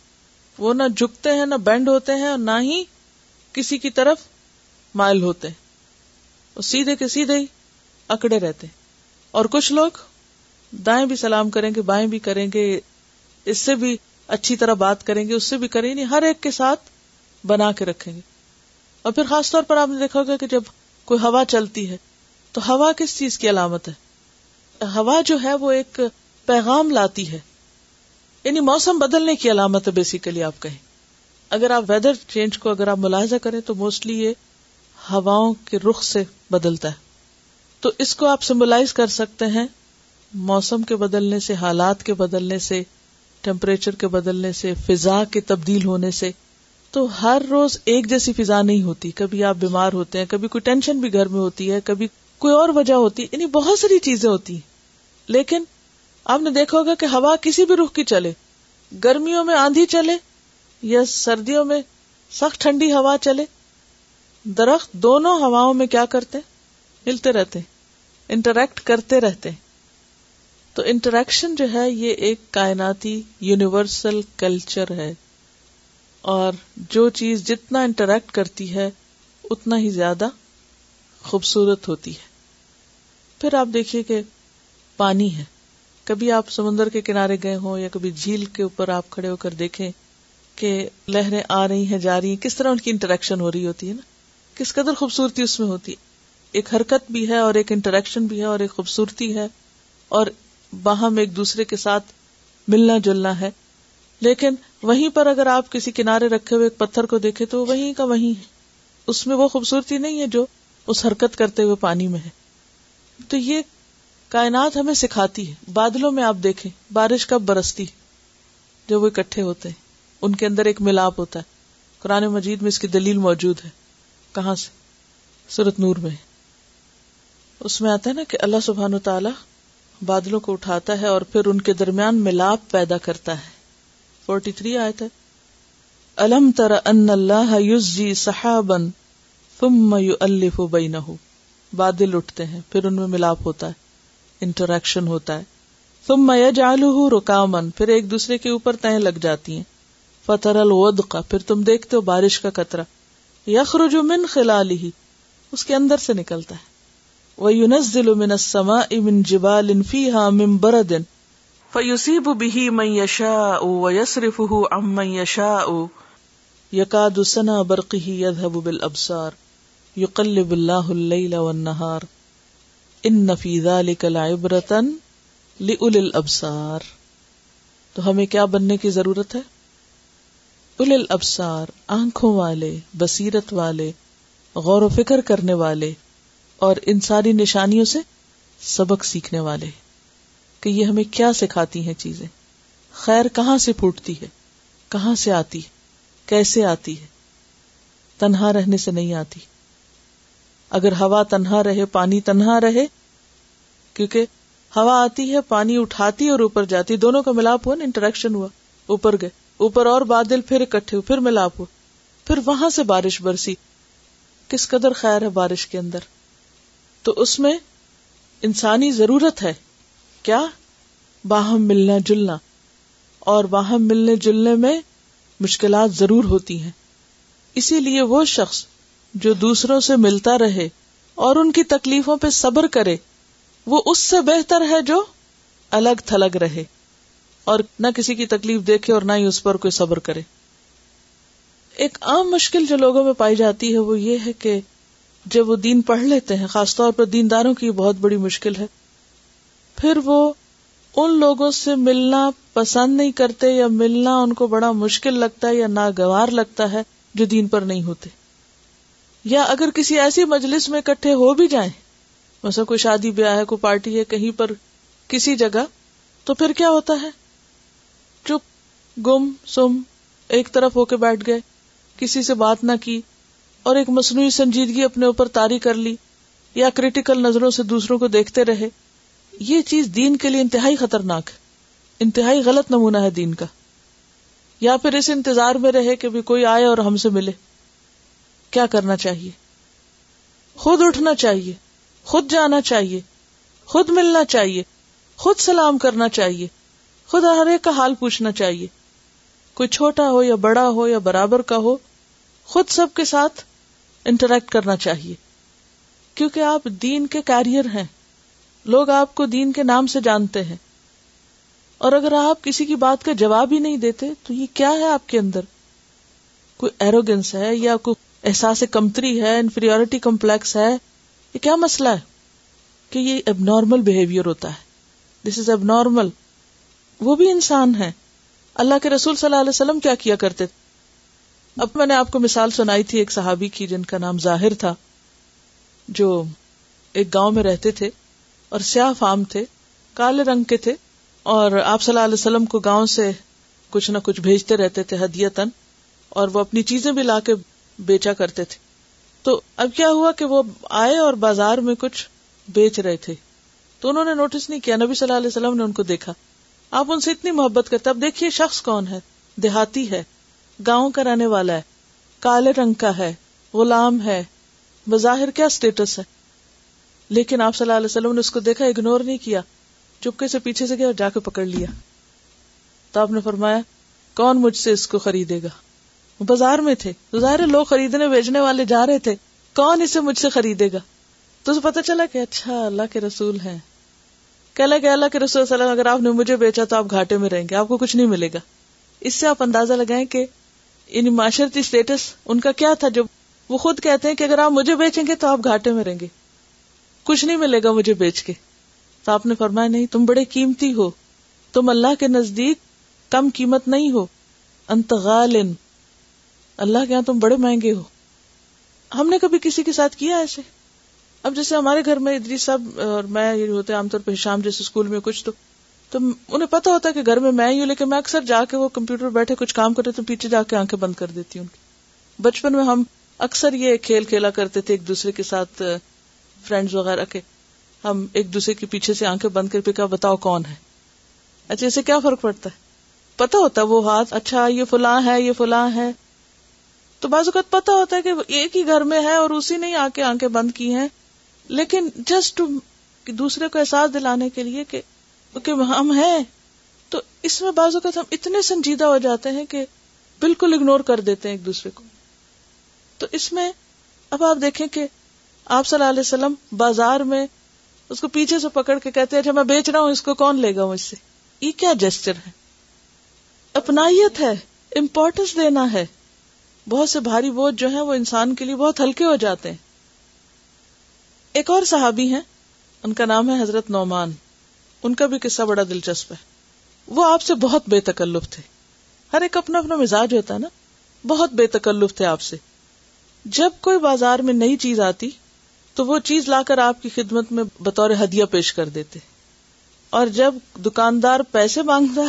وہ نہ جھکتے ہیں نہ بینڈ ہوتے ہیں اور نہ ہی کسی کی طرف مائل ہوتے ہیں اور سیدھے کے سیدھے ہی اکڑے رہتے ہیں اور کچھ لوگ دائیں بھی سلام کریں گے بائیں بھی کریں گے اس سے بھی اچھی طرح بات کریں گے اس سے بھی کریں گے ہر ایک کے ساتھ بنا کے رکھیں گے اور پھر خاص طور پر آپ نے دیکھا ہوگا کہ جب کوئی ہوا چلتی ہے تو ہوا کس چیز کی علامت ہے ہوا جو ہے ہے وہ ایک پیغام لاتی یعنی موسم بدلنے کی علامت ہے بیسیکلی آپ کہیں اگر آپ ویدر چینج کو اگر آپ ملاحظہ کریں تو موسٹلی یہ ہواؤں کے رخ سے بدلتا ہے تو اس کو آپ سمبلائز کر سکتے ہیں موسم کے بدلنے سے حالات کے بدلنے سے ٹمپریچر کے بدلنے سے فضا کے تبدیل ہونے سے تو ہر روز ایک جیسی فضا نہیں ہوتی کبھی آپ بیمار ہوتے ہیں کبھی کوئی ٹینشن بھی گھر میں ہوتی ہے کبھی کوئی اور وجہ ہوتی یعنی بہت ساری چیزیں ہوتی لیکن آپ نے دیکھا ہوگا کہ ہوا کسی بھی رخ کی چلے گرمیوں میں آندھی چلے یا سردیوں میں سخت ٹھنڈی ہوا چلے درخت دونوں ہواؤں میں کیا کرتے ہلتے رہتے انٹریکٹ کرتے رہتے تو انٹریکشن جو ہے یہ ایک کائناتی یونیورسل کلچر ہے اور جو چیز جتنا انٹریکٹ کرتی ہے اتنا ہی زیادہ خوبصورت ہوتی ہے پھر آپ دیکھیے کہ پانی ہے کبھی آپ سمندر کے کنارے گئے ہوں یا کبھی جھیل کے اوپر آپ کھڑے ہو کر دیکھیں کہ لہریں آ رہی ہیں جا رہی ہیں کس طرح ان کی انٹریکشن ہو رہی ہوتی ہے نا کس قدر خوبصورتی اس میں ہوتی ہے ایک حرکت بھی ہے اور ایک انٹریکشن بھی ہے اور ایک خوبصورتی ہے اور باہم ایک دوسرے کے ساتھ ملنا جلنا ہے لیکن وہیں پر اگر آپ کسی کنارے رکھے ہوئے ایک پتھر کو دیکھے تو وہیں کا وہیں اس میں وہ خوبصورتی نہیں ہے جو اس حرکت کرتے ہوئے پانی میں ہے تو یہ کائنات ہمیں سکھاتی ہے بادلوں میں آپ دیکھیں بارش کب برستی جو اکٹھے ہوتے ہیں ان کے اندر ایک ملاپ ہوتا ہے قرآن مجید میں اس کی دلیل موجود ہے کہاں سے سورت نور میں اس میں آتا ہے نا کہ اللہ سبحان تعالی بادلوں کو اٹھاتا ہے اور پھر ان کے درمیان ملاپ پیدا کرتا ہے فورٹی تھری آئے تھے الم تر ان اللہ صحابن بادل اٹھتے ہیں پھر ان میں ملاپ ہوتا ہے انٹریکشن ہوتا ہے تم میج آلو رکامن پھر ایک دوسرے کے اوپر تہیں لگ جاتی ہیں فتر الود کا پھر تم دیکھتے ہو بارش کا قطرہ یخرج من خلال ہی اس کے اندر سے نکلتا ہے وہ یونس دل من سما امن جبال انفی ہا ممبر دن فیوسیب بھی من یشا او و یسرف ہُ ام یشا او یقاد برقی یدھب بل ابسار یقلب اللہ اللیل والنہار ان فی ذالک لئل الابصار تو ہمیں کیا بننے کی ضرورت ہے اول الابصار آنکھوں والے بصیرت والے غور و فکر کرنے والے اور ان ساری نشانیوں سے سبق سیکھنے والے کہ یہ ہمیں کیا سکھاتی ہیں چیزیں خیر کہاں سے پھوٹتی ہے کہاں سے آتی ہے کیسے آتی ہے تنہا رہنے سے نہیں آتی اگر ہوا تنہا رہے پانی تنہا رہے کیونکہ ہوا آتی ہے پانی اٹھاتی اور اوپر جاتی دونوں کا ملاپ ہوا نا انٹریکشن ہوا اوپر گئے اوپر اور بادل پھر اکٹھے ہوئے ملاپ ہو پھر وہاں سے بارش برسی کس قدر خیر ہے بارش کے اندر تو اس میں انسانی ضرورت ہے کیا باہم ملنا جلنا اور باہم ملنے جلنے میں مشکلات ضرور ہوتی ہیں اسی لیے وہ شخص جو دوسروں سے ملتا رہے اور ان کی تکلیفوں پہ صبر کرے وہ اس سے بہتر ہے جو الگ تھلگ رہے اور نہ کسی کی تکلیف دیکھے اور نہ ہی اس پر کوئی صبر کرے ایک عام مشکل جو لوگوں میں پائی جاتی ہے وہ یہ ہے کہ جب وہ دین پڑھ لیتے ہیں خاص طور پر دین داروں کی بہت بڑی مشکل ہے پھر وہ ان لوگوں سے ملنا پسند نہیں کرتے یا ملنا ان کو بڑا مشکل لگتا ہے یا ناگوار لگتا ہے جو دین پر نہیں ہوتے یا اگر کسی ایسی مجلس میں اکٹھے ہو بھی جائیں ویسا کوئی شادی بیاہ ہے کوئی پارٹی ہے کہیں پر کسی جگہ تو پھر کیا ہوتا ہے چپ گم سم ایک طرف ہو کے بیٹھ گئے کسی سے بات نہ کی اور ایک مصنوعی سنجیدگی اپنے اوپر تاری کر لی یا کریٹیکل نظروں سے دوسروں کو دیکھتے رہے یہ چیز دین کے لیے انتہائی خطرناک ہے انتہائی غلط نمونہ ہے دین کا یا پھر اس انتظار میں رہے کہ بھی کوئی آئے اور ہم سے ملے کیا کرنا چاہیے خود اٹھنا چاہیے خود جانا چاہیے خود ملنا چاہیے خود سلام کرنا چاہیے خود ہر ایک کا حال پوچھنا چاہیے کوئی چھوٹا ہو یا بڑا ہو یا برابر کا ہو خود سب کے ساتھ انٹریکٹ کرنا چاہیے کیونکہ آپ دین کے کیریئر ہیں لوگ آپ کو دین کے نام سے جانتے ہیں اور اگر آپ کسی کی بات کا جواب ہی نہیں دیتے تو یہ کیا ہے آپ کے اندر کوئی ایروگنس ہے یا کوئی احساس کمتری ہے انفیریورٹی کمپلیکس ہے یہ کیا مسئلہ ہے کہ یہ اب نارمل بہیویئر ہوتا ہے دس از اب نارمل وہ بھی انسان ہے اللہ کے رسول صلی اللہ علیہ وسلم کیا کیا کرتے تھے اب میں نے آپ کو مثال سنائی تھی ایک صحابی کی جن کا نام ظاہر تھا جو ایک گاؤں میں رہتے تھے اور سیاہ فام تھے کالے رنگ کے تھے اور آپ صلی اللہ علیہ وسلم کو گاؤں سے کچھ نہ کچھ بھیجتے رہتے تھے ہدیتن اور وہ اپنی چیزیں بھی لا کے بیچا کرتے تھے تو اب کیا ہوا کہ وہ آئے اور بازار میں کچھ بیچ رہے تھے تو انہوں نے نوٹس نہیں کیا نبی صلی اللہ علیہ وسلم نے ان ان کو دیکھا آپ سے اتنی محبت کرتے اب دیکھیے شخص کون ہے دیہاتی ہے گاؤں کا رہنے والا ہے کالے رنگ کا ہے غلام ہے بظاہر کیا اسٹیٹس ہے لیکن آپ صلی اللہ علیہ وسلم نے اس کو دیکھا اگنور نہیں کیا چپکے سے پیچھے سے گیا اور جا کے پکڑ لیا تو آپ نے فرمایا کون مجھ سے اس کو خریدے گا بازار میں تھے ظاہر لوگ خریدنے بیچنے والے جا رہے تھے کون اسے مجھ سے خریدے گا تو اسے پتا چلا کہ اچھا اللہ کے رسول ہیں کہ اللہ کے رسول اگر آپ نے مجھے بیچا تو آپ گھاٹے میں رہیں گے آپ کو کچھ نہیں ملے گا اس سے آپ اندازہ لگائیں کہ یعنی ان کا کیا تھا جو وہ خود کہتے ہیں کہ اگر آپ مجھے بیچیں گے تو آپ گھاٹے میں رہیں گے کچھ نہیں ملے گا مجھے بیچ کے تو آپ نے فرمایا نہیں تم بڑے قیمتی ہو تم اللہ کے نزدیک کم قیمت نہیں ہو انتغالن اللہ کے یہاں تم بڑے مہنگے ہو ہم نے کبھی کسی کے ساتھ کیا ایسے اب جیسے ہمارے گھر میں ادری اور میں یہ ہوتے عام طور پہ شام جیسے اسکول میں کچھ تو تو انہیں پتا ہوتا کہ گھر میں میں ہی ہوں لیکن میں اکثر جا کے وہ کمپیوٹر بیٹھے کچھ کام تو پیچھے جا کے آنکھیں بند کر دیتی ہوں بچپن میں ہم اکثر یہ کھیل کھیلا کرتے تھے ایک دوسرے کے ساتھ فرینڈز وغیرہ کے ہم ایک دوسرے کے پیچھے سے آنکھیں بند کر کے بتاؤ کون ہے اچھا اسے کیا فرق پڑتا ہے پتا ہوتا ہے وہ ہاتھ اچھا یہ فلاں ہے یہ فلاں ہے تو بعض اوقات پتا ہوتا ہے کہ ایک ہی گھر میں ہے اور اسی نے آ کے آنکھیں بند کی ہیں لیکن جسٹ دوسرے کو احساس دلانے کے لیے کہ ہم ہیں تو اس میں بعض اوقات ہم اتنے سنجیدہ ہو جاتے ہیں کہ بالکل اگنور کر دیتے ہیں ایک دوسرے کو تو اس میں اب آپ دیکھیں کہ آپ صلی اللہ علیہ وسلم بازار میں اس کو پیچھے سے پکڑ کے کہتے ہیں اچھا میں بیچ رہا ہوں اس کو کون لے گا اس سے یہ کیا جسچر ہے اپنائیت ہے امپورٹینس دینا ہے بہت سے بھاری بوجھ جو ہیں وہ انسان کے لیے بہت ہلکے ہو جاتے ہیں ایک اور صحابی ہیں ان کا نام ہے حضرت نعمان ان کا بھی قصہ بڑا دلچسپ ہے وہ آپ سے بہت بے تکلف تھے ہر ایک اپنا اپنا مزاج ہوتا ہے نا بہت بے تکلف تھے آپ سے جب کوئی بازار میں نئی چیز آتی تو وہ چیز لا کر آپ کی خدمت میں بطور ہدیہ پیش کر دیتے اور جب دکاندار پیسے مانگتا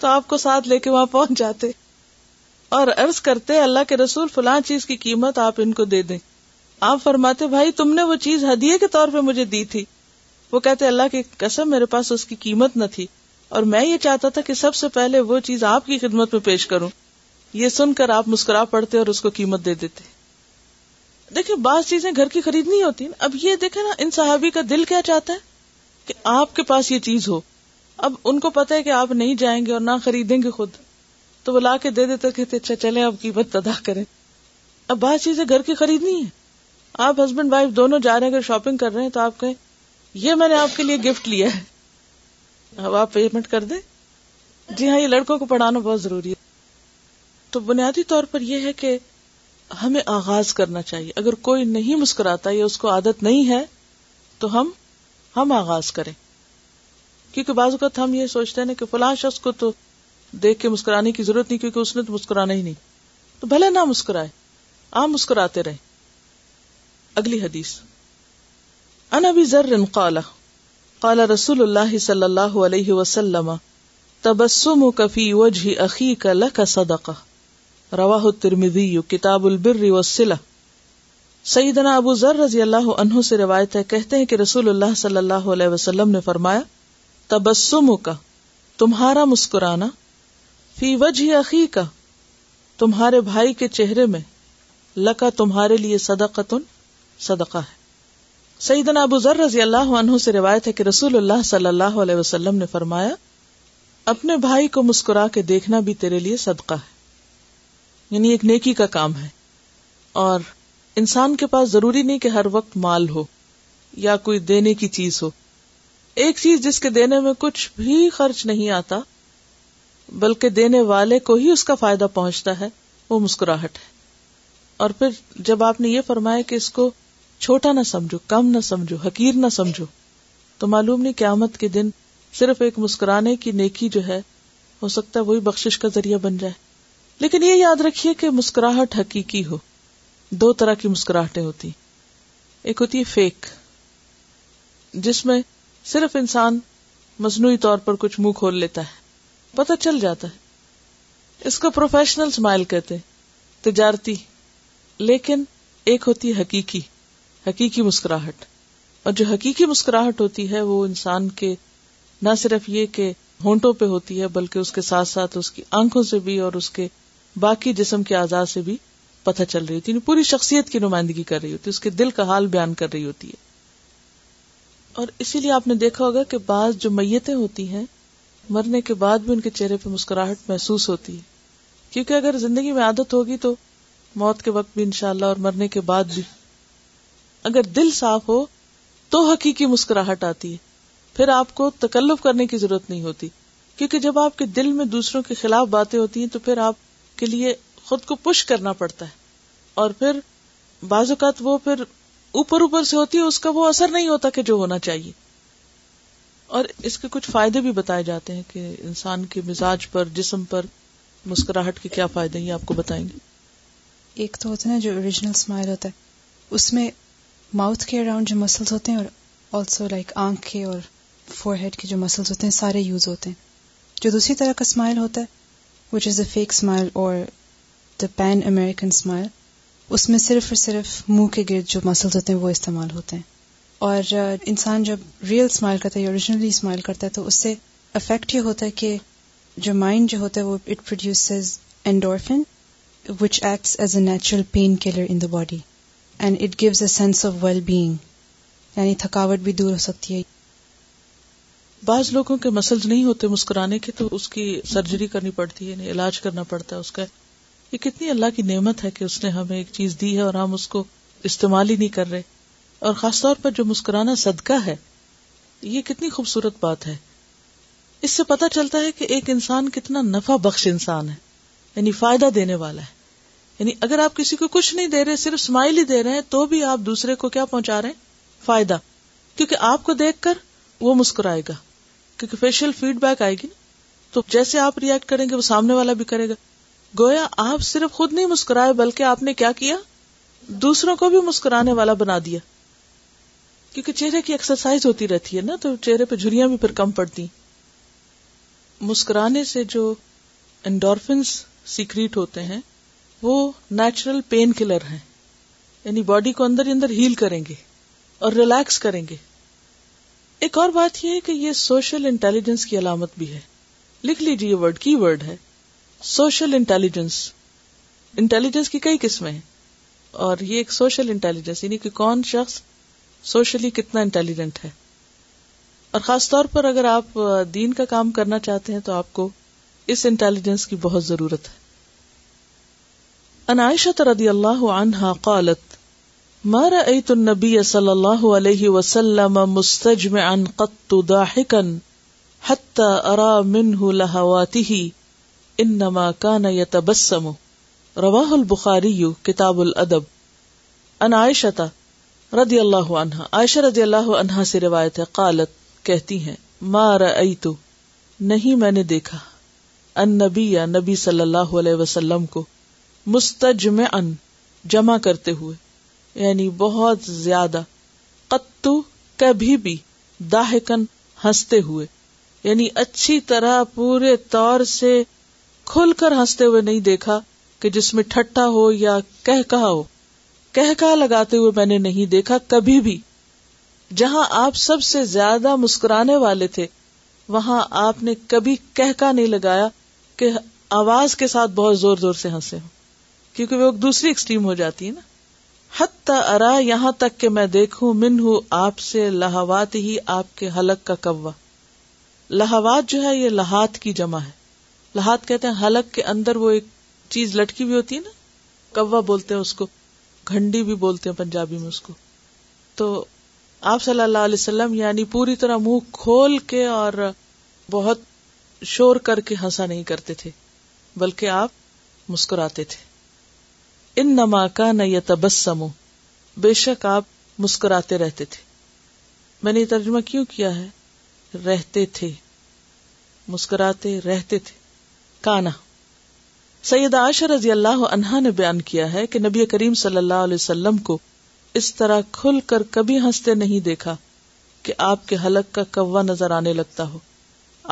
تو آپ کو ساتھ لے کے وہاں پہنچ جاتے اور عرض کرتے اللہ کے رسول فلاں چیز کی قیمت آپ ان کو دے دیں آپ فرماتے بھائی تم نے وہ چیز ہدیے کے طور پہ مجھے دی تھی وہ کہتے اللہ کی قسم میرے پاس اس کی قیمت نہ تھی اور میں یہ چاہتا تھا کہ سب سے پہلے وہ چیز آپ کی خدمت میں پیش کروں یہ سن کر آپ مسکرا پڑتے اور اس کو قیمت دے دیتے دیکھیں بعض چیزیں گھر کی خریدنی ہوتی اب یہ دیکھیں نا ان صحابی کا دل کیا چاہتا ہے کہ آپ کے پاس یہ چیز ہو اب ان کو پتا ہے کہ آپ نہیں جائیں گے اور نہ خریدیں گے خود تو وہ لا کے دے دیتے کہتے اچھا چلے اب قیمت ادا کریں اب چیزیں گھر کی خریدنی ہے آپ ہسبینڈ وائف دونوں جا رہے ہیں شاپنگ کر رہے ہیں تو آپ کہیں یہ میں نے آپ کے لیے گفٹ لیا ہے اب آپ پیمنٹ کر دیں جی ہاں یہ لڑکوں کو پڑھانا بہت ضروری ہے تو بنیادی طور پر یہ ہے کہ ہمیں آغاز کرنا چاہیے اگر کوئی نہیں مسکراتا یا اس کو عادت نہیں ہے تو ہم ہم آغاز کریں کیونکہ بعض اوقات ہم یہ سوچتے ہیں کہ فلاں شخص کو تو دیکھ کے مسکرانے کی ضرورت نہیں کیونکہ اس نے تو مسکرانا ہی نہیں تو بھلے نہ مسکرائے آپ مسکراتے رہے اگلی حدیث ذر قال قال رسول اللہ صلی اللہ علیہ وسلم تبسم کفی وجہ اخی کا کتاب البر سیدنا ابو ذر رضی اللہ عنہ سے روایت ہے کہتے ہیں کہ رسول اللہ صلی اللہ علیہ وسلم نے فرمایا تبسم کا تمہارا مسکرانا فی عقی کا تمہارے بھائی کے چہرے میں لکا تمہارے لیے صدقہ ہے ہے ذر رضی اللہ عنہ سے روایت کہ رسول اللہ صلی اللہ علیہ وسلم نے فرمایا اپنے بھائی کو مسکرا کے دیکھنا بھی تیرے لیے صدقہ ہے یعنی ایک نیکی کا کام ہے اور انسان کے پاس ضروری نہیں کہ ہر وقت مال ہو یا کوئی دینے کی چیز ہو ایک چیز جس کے دینے میں کچھ بھی خرچ نہیں آتا بلکہ دینے والے کو ہی اس کا فائدہ پہنچتا ہے وہ مسکراہٹ ہے اور پھر جب آپ نے یہ فرمایا کہ اس کو چھوٹا نہ سمجھو کم نہ سمجھو حقیر نہ سمجھو تو معلوم نہیں قیامت کے دن صرف ایک مسکرانے کی نیکی جو ہے ہو سکتا ہے وہی بخشش کا ذریعہ بن جائے لیکن یہ یاد رکھیے کہ مسکراہٹ حقیقی ہو دو طرح کی مسکراہٹیں ہوتی ایک ہوتی ہے فیک جس میں صرف انسان مصنوعی طور پر کچھ منہ کھول لیتا ہے پتا چل جاتا ہے اس کو پروفیشنل اسمائل کہتے تجارتی لیکن ایک ہوتی ہے حقیقی حقیقی مسکراہٹ اور جو حقیقی مسکراہٹ ہوتی ہے وہ انسان کے نہ صرف یہ کہ ہونٹوں پہ ہوتی ہے بلکہ اس کے ساتھ ساتھ اس کی آنکھوں سے بھی اور اس کے باقی جسم کے آزاد سے بھی پتہ چل رہی ہوتی ہے یعنی پوری شخصیت کی نمائندگی کر رہی ہوتی ہے اس کے دل کا حال بیان کر رہی ہوتی ہے اور اسی لیے آپ نے دیکھا ہوگا کہ بعض جو میتیں ہوتی ہیں مرنے کے بعد بھی ان کے چہرے پہ مسکراہٹ محسوس ہوتی ہے کیونکہ اگر زندگی میں عادت ہوگی تو موت کے وقت بھی ان شاء اللہ اور مرنے کے بعد بھی اگر دل صاف ہو تو حقیقی مسکراہٹ آتی ہے پھر آپ کو تکلف کرنے کی ضرورت نہیں ہوتی کیونکہ جب آپ کے دل میں دوسروں کے خلاف باتیں ہوتی ہیں تو پھر آپ کے لیے خود کو پش کرنا پڑتا ہے اور پھر بعض اوقات وہ پھر اوپر اوپر سے ہوتی ہے اس کا وہ اثر نہیں ہوتا کہ جو ہونا چاہیے اور اس کے کچھ فائدے بھی بتائے جاتے ہیں کہ انسان کے مزاج پر جسم پر مسکراہٹ کے کیا فائدے ہیں یہ آپ کو بتائیں گے ایک تو ہوتا نا جو اوریجنل اسمائل ہوتا ہے اس میں ماؤتھ کے اراؤنڈ جو مسلس ہوتے ہیں اور آلسو لائک آنکھ کے اور فور ہیڈ کے جو مسلس ہوتے ہیں سارے یوز ہوتے ہیں جو دوسری طرح کا اسمائل ہوتا ہے which is a fake smile اور دا پین امیریکن اسمائل اس میں صرف اور صرف منہ کے گرد جو مسلس ہوتے ہیں وہ استعمال ہوتے ہیں اور انسان جب ریئل اسمائل کرتا ہے اوریجنلی اسمائل کرتا ہے تو اس سے افیکٹ یہ ہوتا ہے کہ جو مائنڈ جو ہوتا ہے وہ it produce endorphin which acts as a natural pain killer in the body and it gives a sense of well being یعنی تھکاوٹ بھی دور ہو سکتی ہے بعض لوگوں کے مسلز نہیں ہوتے مسکرانے کے تو اس کی سرجری کرنی پڑتی ہے یعنی علاج کرنا پڑتا ہے اس کا یہ کتنی اللہ کی نعمت ہے کہ اس نے ہمیں ایک چیز دی ہے اور ہم اس کو استعمال ہی نہیں کر رہے اور خاص طور پر جو مسکرانا صدقہ ہے یہ کتنی خوبصورت بات ہے اس سے پتا چلتا ہے کہ ایک انسان کتنا نفع بخش انسان ہے یعنی فائدہ دینے والا ہے یعنی اگر آپ کسی کو کچھ نہیں دے رہے صرف اسمائل ہی دے رہے ہیں تو بھی آپ دوسرے کو کیا پہنچا رہے ہیں فائدہ کیونکہ آپ کو دیکھ کر وہ مسکرائے گا کیونکہ فیشیل فیڈ بیک آئے گی نا تو جیسے آپ ریئیکٹ کریں گے وہ سامنے والا بھی کرے گا گویا آپ صرف خود نہیں مسکرائے بلکہ آپ نے کیا کیا دوسروں کو بھی مسکرانے والا بنا دیا کیونکہ چہرے کی ایکسرسائز ہوتی رہتی ہے نا تو چہرے پہ جھریاں بھی پھر کم پڑتی مسکرانے سے جو انڈورفنس سیکریٹ ہوتے ہیں وہ نیچرل پین کلر ہیں یعنی باڈی کو اندر ہی اندر ہیل کریں گے اور ریلیکس کریں گے ایک اور بات یہ ہے کہ یہ سوشل انٹیلیجنس کی علامت بھی ہے لکھ لیجیے یہ کی ورڈ ہے سوشل انٹیلیجنس انٹیلیجنس کی کئی قسمیں ہیں اور یہ ایک سوشل انٹیلیجنس یعنی کہ کون شخص سوشلی کتنا انٹیلیجنٹ ہے اور خاص طور پر اگر آپ دین کا کام کرنا چاہتے ہیں تو آپ کو اس انٹیلیجنس کی بہت ضرورت ہے انائشت رضی اللہ عنہ قالت ما رأيت النبي صلى الله عليه وسلم مستجمعا قط داحكا حتى أرى منه لهواته انما كان يتبسم رواه البخاري كتاب الادب أنا عائشة رضی اللہ عنہ عائشہ رضی اللہ سے روایت ہے قالت کہتی ہیں ما رأیتو نہیں میں نے دیکھا ان نبی یا نبی صلی اللہ علیہ وسلم کو جمع کرتے ہوئے یعنی بہت زیادہ قطو کبھی بھی داہکن ہنستے ہوئے یعنی اچھی طرح پورے طور سے کھل کر ہنستے ہوئے نہیں دیکھا کہ جس میں ٹھٹا ہو یا کہہ کہا ہو کہہ لگاتے ہوئے میں نے نہیں دیکھا کبھی بھی جہاں آپ سب سے زیادہ مسکرانے والے تھے وہاں آپ نے کبھی کہکا نہیں لگایا کہ آواز کے ساتھ بہت زور زور سے ہنسے ہوں کیونکہ وہ دوسری ایکسٹریم ہو جاتی ہے نا حت ارا یہاں تک کہ میں دیکھوں من ہوں آپ سے لہوات ہی آپ کے حلق کا کوا لہوات جو ہے یہ لہات کی جمع ہے لہات کہتے ہیں حلق کے اندر وہ ایک چیز لٹکی ہوئی ہوتی ہے نا کوا بولتے ہیں اس کو گھنڈی بھی بولتے ہیں پنجابی میں اس کو تو آپ صلی اللہ علیہ وسلم یعنی پوری طرح منہ کھول کے اور بہت شور کر کے ہنسا نہیں کرتے تھے بلکہ آپ مسکراتے تھے ان نما کا نہ یہ تبسم بے شک آپ مسکراتے رہتے تھے میں نے یہ ترجمہ کیوں کیا ہے رہتے تھے مسکراتے رہتے تھے کانا سید عائشہ رضی اللہ عنہا نے بیان کیا ہے کہ نبی کریم صلی اللہ علیہ وسلم کو اس طرح کھل کر کبھی ہنستے نہیں دیکھا کہ آپ کے حلق کا کوا نظر آنے لگتا ہو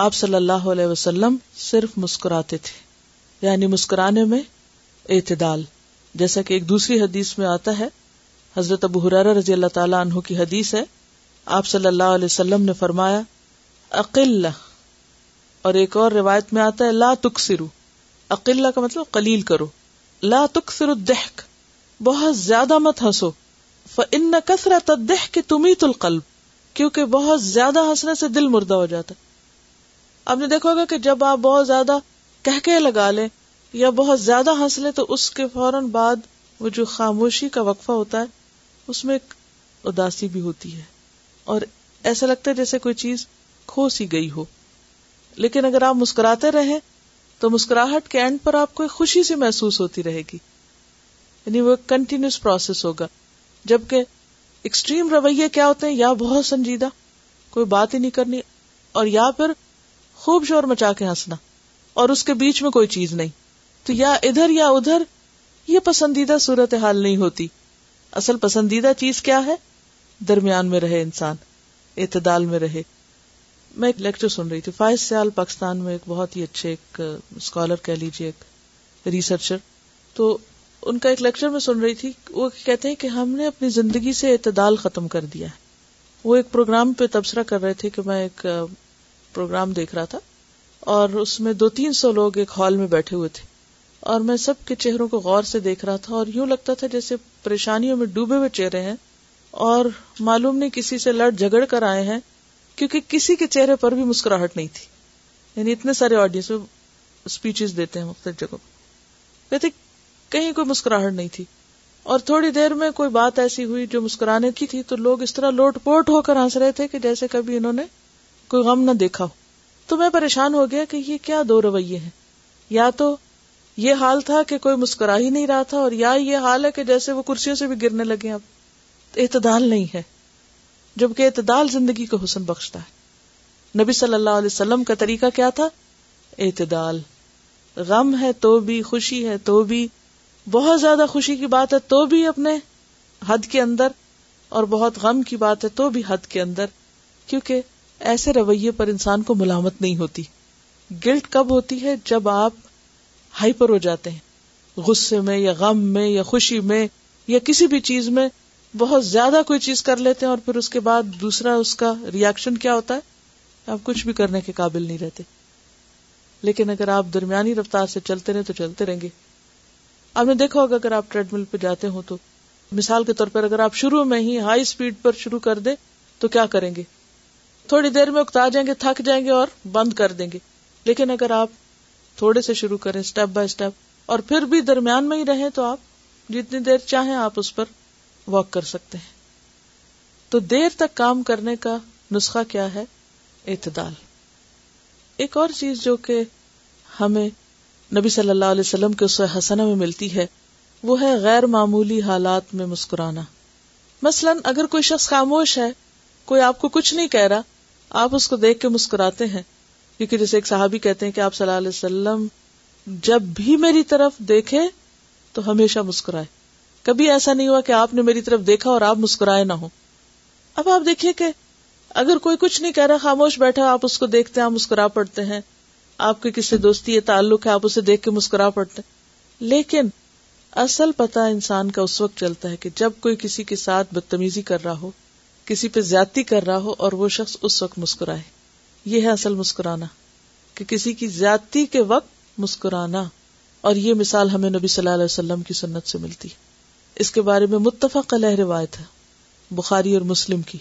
آپ صلی اللہ علیہ وسلم صرف مسکراتے تھے یعنی مسکرانے میں اعتدال جیسا کہ ایک دوسری حدیث میں آتا ہے حضرت ابو حرارہ رضی اللہ تعالیٰ عنہ کی حدیث ہے آپ صلی اللہ علیہ وسلم نے فرمایا اقل اور ایک اور روایت میں آتا ہے لا تک اقلّہ کا مطلب قلیل کرو لا تکثر الدحک بہت زیادہ مت ہنسو فن کثرت الدحک تمیت القلب کیونکہ بہت زیادہ ہنسنے سے دل مردہ ہو جاتا آپ نے دیکھو گا کہ جب آپ بہت زیادہ کہکے لگا لیں یا بہت زیادہ ہنس لیں تو اس کے فوراً بعد وہ جو خاموشی کا وقفہ ہوتا ہے اس میں ایک اداسی بھی ہوتی ہے اور ایسا لگتا ہے جیسے کوئی چیز کھو سی گئی ہو لیکن اگر آپ مسکراتے رہیں تو مسکراہٹ کے اینڈ پر آپ کو ایک خوشی سے محسوس ہوتی رہے گی یعنی وہ کنٹینیوس پروسیس ہوگا جبکہ ایکسٹریم رویے کیا ہوتے ہیں یا بہت سنجیدہ کوئی بات ہی نہیں کرنی اور یا پھر خوب شور مچا کے ہنسنا اور اس کے بیچ میں کوئی چیز نہیں تو یا ادھر یا ادھر یہ پسندیدہ صورت حال نہیں ہوتی اصل پسندیدہ چیز کیا ہے درمیان میں رہے انسان اعتدال میں رہے میں ایک لیکچر سن رہی تھی فائز سیال پاکستان میں ایک بہت ہی اچھے ایک اسکالر کہہ لیجیے ایک ریسرچر تو ان کا ایک لیکچر میں سن رہی تھی وہ کہتے ہیں کہ ہم نے اپنی زندگی سے اعتدال ختم کر دیا ہے وہ ایک پروگرام پہ تبصرہ کر رہے تھے کہ میں ایک پروگرام دیکھ رہا تھا اور اس میں دو تین سو لوگ ایک ہال میں بیٹھے ہوئے تھے اور میں سب کے چہروں کو غور سے دیکھ رہا تھا اور یوں لگتا تھا جیسے پریشانیوں میں ڈوبے ہوئے چہرے ہیں اور معلوم نہیں کسی سے لڑ جھگڑ کر آئے ہیں کیونکہ کسی کے چہرے پر بھی مسکراہٹ نہیں تھی یعنی اتنے سارے آڈینس میں اسپیچز دیتے ہیں مختلف جگہوں کہتے کہیں کوئی مسکراہٹ نہیں تھی اور تھوڑی دیر میں کوئی بات ایسی ہوئی جو مسکرانے کی تھی تو لوگ اس طرح لوٹ پوٹ ہو کر ہنس رہے تھے کہ جیسے کبھی انہوں نے کوئی غم نہ دیکھا ہو تو میں پریشان ہو گیا کہ یہ کیا دو رویے ہیں یا تو یہ حال تھا کہ کوئی مسکرا ہی نہیں رہا تھا اور یا یہ حال ہے کہ جیسے وہ کرسیوں سے بھی گرنے لگے اب اعتدال نہیں ہے جبکہ اعتدال زندگی کو حسن بخشتا ہے نبی صلی اللہ علیہ وسلم کا طریقہ کیا تھا اعتدال غم ہے تو بھی خوشی ہے تو بھی بہت زیادہ خوشی کی بات ہے تو بھی اپنے حد کے اندر اور بہت غم کی بات ہے تو بھی حد کے اندر کیونکہ ایسے رویے پر انسان کو ملامت نہیں ہوتی گلٹ کب ہوتی ہے جب آپ ہائپر ہو جاتے ہیں غصے میں یا غم میں یا خوشی میں یا کسی بھی چیز میں بہت زیادہ کوئی چیز کر لیتے ہیں اور پھر اس کے بعد دوسرا اس کا ریئیکشن کیا ہوتا ہے آپ کچھ بھی کرنے کے قابل نہیں رہتے لیکن اگر آپ درمیانی رفتار سے چلتے رہے تو چلتے رہیں گے آپ نے دیکھا ہوگا اگر آپ ٹریڈ مل پہ جاتے ہوں تو مثال کے طور پر اگر آپ شروع میں ہی ہائی اسپیڈ پر شروع کر دیں تو کیا کریں گے تھوڑی دیر میں اکتا جائیں گے تھک جائیں گے اور بند کر دیں گے لیکن اگر آپ تھوڑے سے شروع کریں اسٹیپ بائی اسٹیپ اور پھر بھی درمیان میں ہی رہیں تو آپ جتنی دیر چاہیں آپ اس پر واک کر سکتے ہیں تو دیر تک کام کرنے کا نسخہ کیا ہے اعتدال ایک اور چیز جو کہ ہمیں نبی صلی اللہ علیہ وسلم کے اس حسنہ میں ملتی ہے وہ ہے غیر معمولی حالات میں مسکرانا مثلا اگر کوئی شخص خاموش ہے کوئی آپ کو کچھ نہیں کہہ رہا آپ اس کو دیکھ کے مسکراتے ہیں کیونکہ جیسے ایک صحابی کہتے ہیں کہ آپ صلی اللہ علیہ وسلم جب بھی میری طرف دیکھے تو ہمیشہ مسکرائے کبھی ایسا نہیں ہوا کہ آپ نے میری طرف دیکھا اور آپ مسکرائے نہ ہو اب آپ دیکھیے کہ اگر کوئی کچھ نہیں کہہ رہا خاموش بیٹھا آپ اس کو دیکھتے ہیں آپ مسکرا پڑتے ہیں آپ کے کسی دوستی تعلق ہے آپ اسے دیکھ کے مسکرا پڑتے ہیں لیکن اصل پتا انسان کا اس وقت چلتا ہے کہ جب کوئی کسی کے ساتھ بدتمیزی کر رہا ہو کسی پہ زیادتی کر رہا ہو اور وہ شخص اس وقت مسکرائے یہ ہے اصل مسکرانا کہ کسی کی زیادتی کے وقت مسکرانا اور یہ مثال ہمیں نبی صلی اللہ علیہ وسلم کی سنت سے ملتی ہے اس کے بارے میں متفق علیہ روایت ہے بخاری اور مسلم کی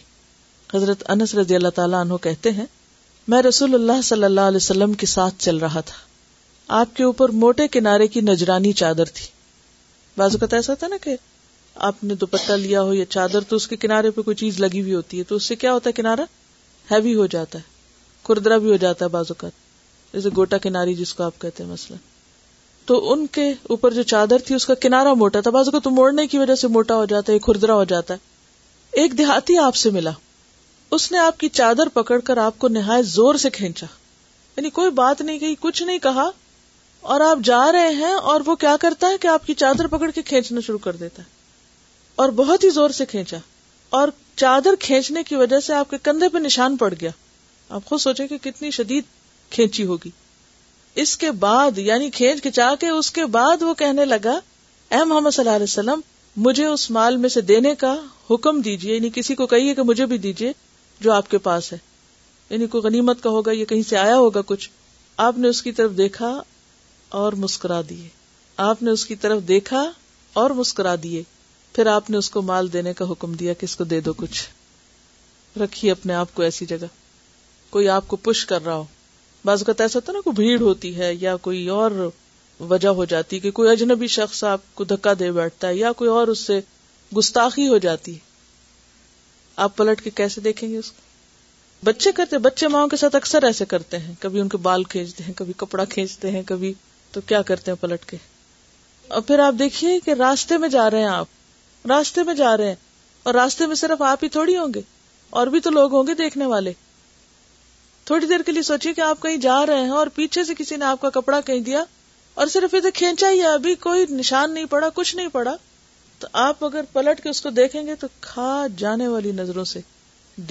حضرت انس رضی اللہ تعالیٰ عنہ کہتے ہیں میں رسول اللہ صلی اللہ علیہ وسلم کے ساتھ چل رہا تھا آپ کے اوپر موٹے کنارے کی نجرانی چادر تھی کا ایسا تھا نا کہ آپ نے دوپٹہ لیا ہو یا چادر تو اس کے کنارے پہ کوئی چیز لگی ہوئی ہوتی ہے تو اس سے کیا ہوتا ہے کنارا ہیوی ہو جاتا ہے کوردرا بھی ہو جاتا ہے کا جیسے گوٹا کناری جس کو آپ کہتے ہیں مسئلہ تو ان کے اوپر جو چادر تھی اس کا کنارا موٹا تھا بازو کو تو موڑنے کی وجہ سے موٹا ہو جاتا ہے کھردرا ہو جاتا ہے ایک دیہاتی آپ سے ملا اس نے آپ کی چادر پکڑ کر آپ کو نہایت زور سے کھینچا یعنی کوئی بات نہیں کہی کچھ نہیں کہا اور آپ جا رہے ہیں اور وہ کیا کرتا ہے کہ آپ کی چادر پکڑ کے کھینچنا شروع کر دیتا ہے اور بہت ہی زور سے کھینچا اور چادر کھینچنے کی وجہ سے آپ کے کندھے پہ نشان پڑ گیا آپ خود سوچیں کہ کتنی شدید کھینچی ہوگی اس کے بعد یعنی کھینچ کھچا کے اس کے بعد وہ کہنے لگا اے محمد صلی اللہ علیہ وسلم مجھے اس مال میں سے دینے کا حکم دیجیے یعنی کسی کو کہیے کہ مجھے بھی دیجیے جو آپ کے پاس ہے یعنی کوئی غنیمت کا ہوگا یا کہیں سے آیا ہوگا کچھ آپ نے اس کی طرف دیکھا اور مسکرا دیے آپ نے اس کی طرف دیکھا اور مسکرا دیے پھر آپ نے اس کو مال دینے کا حکم دیا کہ اس کو دے دو کچھ رکھیے اپنے آپ کو ایسی جگہ کوئی آپ کو پش کر رہا ہو بعض کا ایسا ہے نا کوئی بھیڑ ہوتی ہے یا کوئی اور وجہ ہو جاتی کہ کوئی اجنبی شخص آپ کو دھکا دے بیٹھتا ہے یا کوئی اور اس سے گستاخی ہو جاتی آپ پلٹ کے کیسے دیکھیں گے اس کو بچے کرتے بچے ماؤں کے ساتھ اکثر ایسے کرتے ہیں کبھی ان کے بال کھینچتے ہیں کبھی کپڑا کھینچتے ہیں کبھی تو کیا کرتے ہیں پلٹ کے اور پھر آپ دیکھیے کہ راستے میں جا رہے ہیں آپ راستے میں جا رہے ہیں اور راستے میں صرف آپ ہی تھوڑی ہوں گے اور بھی تو لوگ ہوں گے دیکھنے والے تھوڑی دیر کے لیے سوچیے کہ آپ کہیں جا رہے ہیں اور پیچھے سے کسی نے آپ کا کپڑا کہیں دیا اور صرف کھینچا ہی ابھی کوئی نشان نہیں پڑا کچھ نہیں پڑا تو آپ اگر پلٹ کے اس کو دیکھیں گے تو کھا جانے والی نظروں سے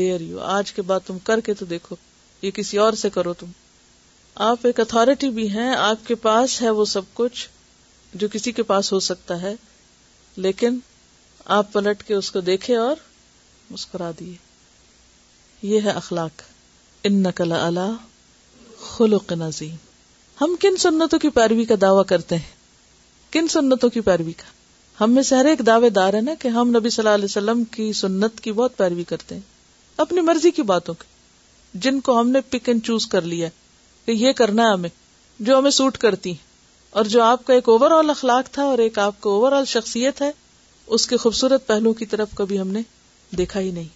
ڈیئر یو آج کے بعد تم کر کے تو دیکھو یہ کسی اور سے کرو تم آپ ایک اتارٹی بھی ہیں آپ کے پاس ہے وہ سب کچھ جو کسی کے پاس ہو سکتا ہے لیکن آپ پلٹ کے اس کو دیکھے اور مسکرا دیے یہ ہے اخلاق ان نقل اللہ خلق نظیم ہم کن سنتوں کی پیروی کا دعویٰ کرتے ہیں کن سنتوں کی پیروی کا ہم میں سے ہر ایک دعوے دار ہے نا کہ ہم نبی صلی اللہ علیہ وسلم کی سنت کی بہت پیروی کرتے ہیں اپنی مرضی کی باتوں کی جن کو ہم نے پک اینڈ چوز کر لیا کہ یہ کرنا ہے ہمیں جو ہمیں سوٹ کرتی ہیں اور جو آپ کا ایک اوور آل اخلاق تھا اور ایک آپ کا اوور آل شخصیت ہے اس کے خوبصورت پہلو کی طرف کبھی ہم نے دیکھا ہی نہیں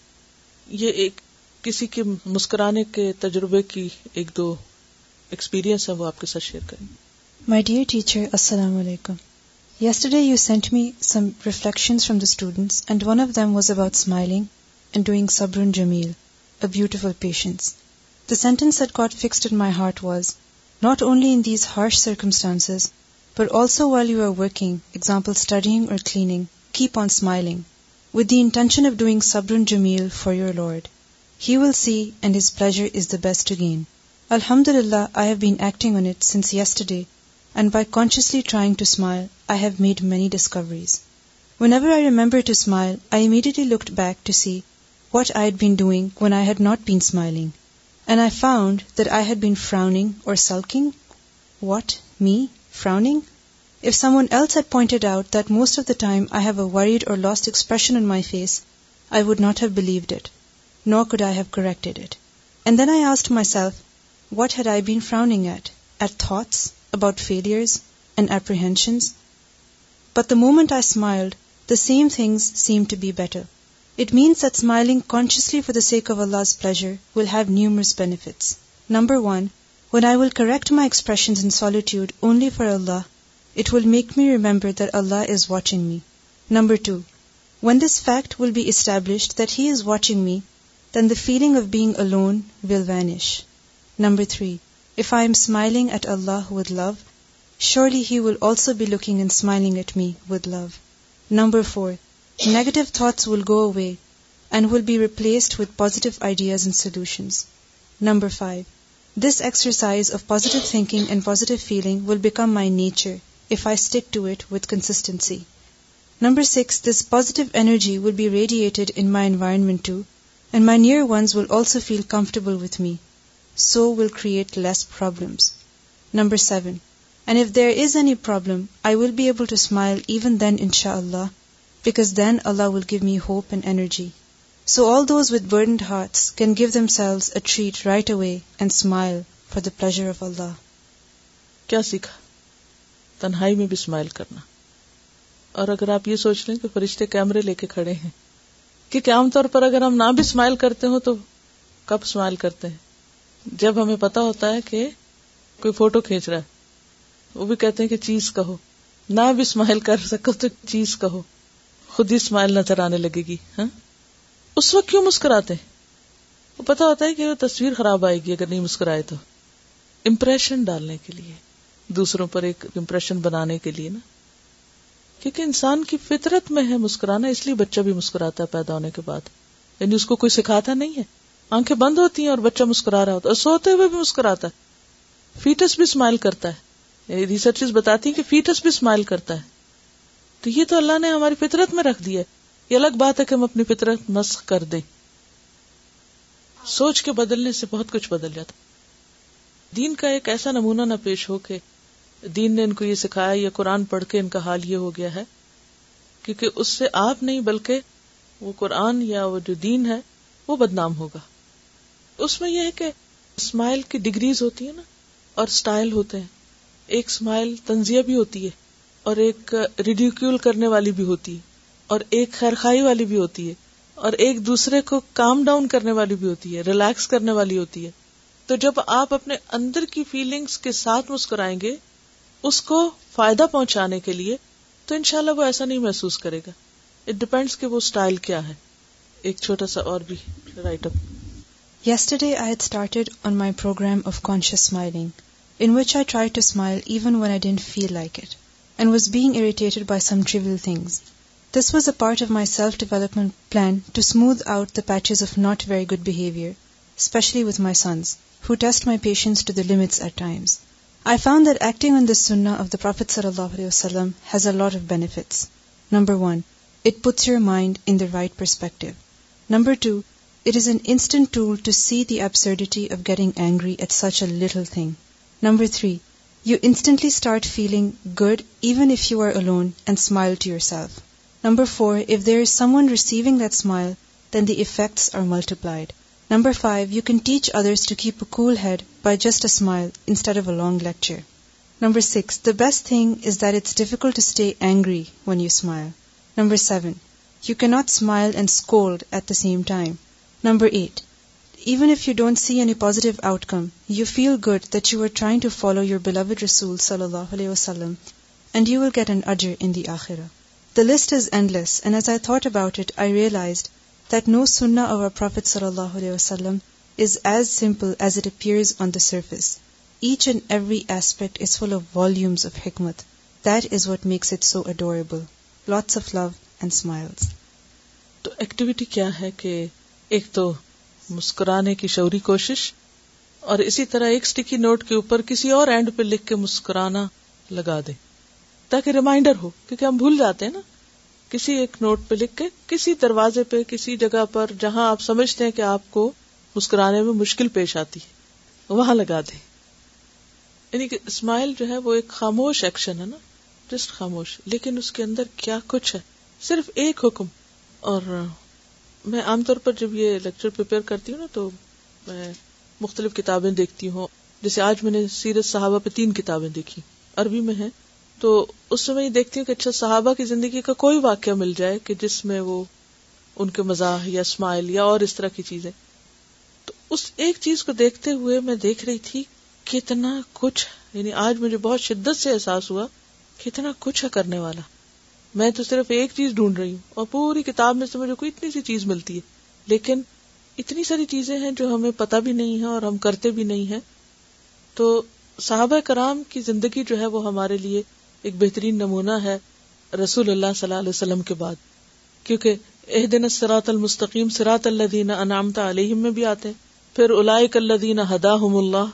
یہ ایک کسی کے مسکرانے کے تجربے کی ایک دو ایکسپیرینس ہے وہ آپ کے ساتھ شیئر کریں مائی ڈیئر ٹیچر السلام علیکم yesterday you sent me some reflections from the students and one of them was about smiling and doing سبرن Jamil a beautiful patience the sentence it got fixed in my heart was not only in these harsh circumstances but also while you are working example studying اور cleaning keep on smiling with the intention of doing سبرن Jamil for your Lord He will see, and his pleasure is the best to gain. Alhamdulillah, I have been acting on it since yesterday, and by consciously trying to smile, I have made many discoveries. Whenever I remember to smile, I immediately looked back to see what I had been doing when I had not been smiling. And I found that I had been frowning or sulking. What? Me? Frowning? If someone else had pointed out that most of the time I have a worried or lost expression on my face, I would not have believed it nor could I have corrected it. And then I asked myself, what had I been frowning at? At thoughts about failures and apprehensions? But the moment I smiled, the same things seemed to be better. It means that smiling consciously for the sake of Allah's pleasure will have numerous benefits. Number one, when I will correct my expressions in solitude only for Allah, it will make me remember that Allah is watching me. Number two, when this fact will be established that He is watching me, then the feeling of being alone will vanish. Number 3, if I am smiling at Allah with love, surely He will also be looking and smiling at me with love. Number 4, negative thoughts will go away and will be replaced with positive ideas and solutions. Number 5, this exercise of positive thinking and positive feeling will become my nature if I stick to it with consistency. Number 6, this positive energy will be radiated in my environment too, کیا سیکھا تنہائی میں بھی smile کرنا اور اگر آپ یہ سوچ رہے ہیں کہ فرشتے کیمرے لے کے کھڑے ہیں کیونکہ عام طور پر اگر ہم نہ بھی اسمائل کرتے ہوں تو کب اسمائل کرتے ہیں جب ہمیں پتا ہوتا ہے کہ کوئی فوٹو کھینچ رہا ہے وہ بھی کہتے ہیں کہ چیز کہو نہ بھی اسمائل کر سکو تو چیز کہو خود ہی اسمائل نظر آنے لگے گی ہاں اس وقت کیوں مسکراتے ہیں وہ پتا ہوتا ہے کہ وہ تصویر خراب آئے گی اگر نہیں مسکرائے تو امپریشن ڈالنے کے لیے دوسروں پر ایک امپریشن بنانے کے لیے نا کیونکہ انسان کی فطرت میں ہے مسکرانا اس لیے بچہ بھی مسکراتا ہے پیدا ہونے کے بعد یعنی اس کو کوئی سکھاتا نہیں ہے آنکھیں بند ہوتی ہیں اور بچہ مسکرا رہا ہوتا ہے اور سوتے ہوئے بھی مسکراتا ہے فیٹس بھی اسمائل کرتا ہے یعنی ریسرچ بتاتی ہیں کہ فیٹس بھی اسمائل کرتا ہے تو یہ تو اللہ نے ہماری فطرت میں رکھ دیا ہے یہ الگ بات ہے کہ ہم اپنی فطرت مسخ کر دیں سوچ کے بدلنے سے بہت کچھ بدل جاتا دین کا ایک ایسا نمونہ نہ پیش ہو کہ دین نے ان کو یہ سکھایا یا قرآن پڑھ کے ان کا حال یہ ہو گیا ہے کیونکہ اس سے آپ نہیں بلکہ وہ قرآن یا وہ جو دین ہے وہ بدنام ہوگا اس میں یہ ہے کہ اسمائل کی ڈگریز ہوتی ہیں نا اور اسٹائل ہوتے ہیں ایک اسمائل تنزیہ بھی ہوتی ہے اور ایک ریڈیوکیول کرنے والی بھی ہوتی ہے اور ایک خیرخائی والی بھی ہوتی ہے اور ایک دوسرے کو کام ڈاؤن کرنے والی بھی ہوتی ہے ریلیکس کرنے والی ہوتی ہے تو جب آپ اپنے اندر کی فیلنگس کے ساتھ مسکرائیں گے اس کو فائدہ پہنچانے کے لیے تو انشاءاللہ وہ ایسا نہیں محسوس کرے گا اٹ اٹ ڈپینڈس کہ وہ اسٹائل کیا ہے ایک چھوٹا سا اور بھی write up yesterday I I I had started on my my programme of of of conscious smiling in which try to to smile even when don't feel like and was was irritated by some trivial things this part self development plan out the patches not very good behaviour especially with my my sons who test patience to the limits at times I found that acting on the sunnah of the Prophet sallallahu alaihi wasallam has a lot of benefits. Number one, it puts your mind in the right perspective. Number two, it is an instant tool to see the absurdity of getting angry at such a little thing. Number three, you instantly start feeling good even if you are alone and smile to yourself. Number four, if there is someone receiving that smile, then the effects are multiplied. Number five you can teach others to keep a cool head by just a smile instead of a long lecture number six the best thing is that it's difficult to stay angry when you smile number seven you can not smile and scold at the same time number eight even if you don't see any positive outcome you feel good that you are trying to follow your beloved رسول صلی اللہ علیہ وسلم and you will get an اجر in the آخرا the list is endless and as I thought about it I realized ایک تو مسکرانے کی شوری کوشش اور اسی طرح ایک اسٹیکی نوٹ کے اوپر کسی اور لکھ کے مسکرانا لگا دے تاکہ ریمائنڈر ہو کیونکہ ہم بھول جاتے ہیں نا کسی ایک نوٹ پہ لکھ کے کسی دروازے پہ کسی جگہ پر جہاں آپ سمجھتے ہیں کہ آپ کو مسکرانے میں مشکل پیش آتی ہے وہاں لگا دے یعنی کہ اسمائل جو ہے وہ ایک خاموش ایکشن ہے نا جسٹ خاموش لیکن اس کے اندر کیا کچھ ہے صرف ایک حکم اور میں عام طور پر جب یہ لیکچر کرتی ہوں نا تو میں مختلف کتابیں دیکھتی ہوں جیسے آج میں نے سیرت صحابہ پہ تین کتابیں دیکھی عربی میں ہیں تو اس سے میں یہ دیکھتی ہوں کہ اچھا صحابہ کی زندگی کا کوئی واقعہ مل جائے کہ جس میں وہ ان کے مزاح یا اسمائل یا اور اس طرح کی چیزیں تو اس ایک چیز کو دیکھتے ہوئے میں دیکھ رہی تھی کتنا کچھ یعنی آج مجھے بہت شدت سے احساس ہوا کتنا کچھ ہے کرنے والا میں تو صرف ایک چیز ڈھونڈ رہی ہوں اور پوری کتاب میں سے مجھے کوئی اتنی سی چیز ملتی ہے لیکن اتنی ساری چیزیں ہیں جو ہمیں پتہ بھی نہیں ہے اور ہم کرتے بھی نہیں ہیں تو صحابہ کرام کی زندگی جو ہے وہ ہمارے لیے ایک بہترین نمونہ ہے رسول اللہ صلی اللہ علیہ وسلم کے بعد کیونکہ اح دن سراۃ المستقیم سراۃ اللہ ددین انعامتا علیہ میں بھی آتے پھر الائک اللہ ددین ہدا ہم اللہ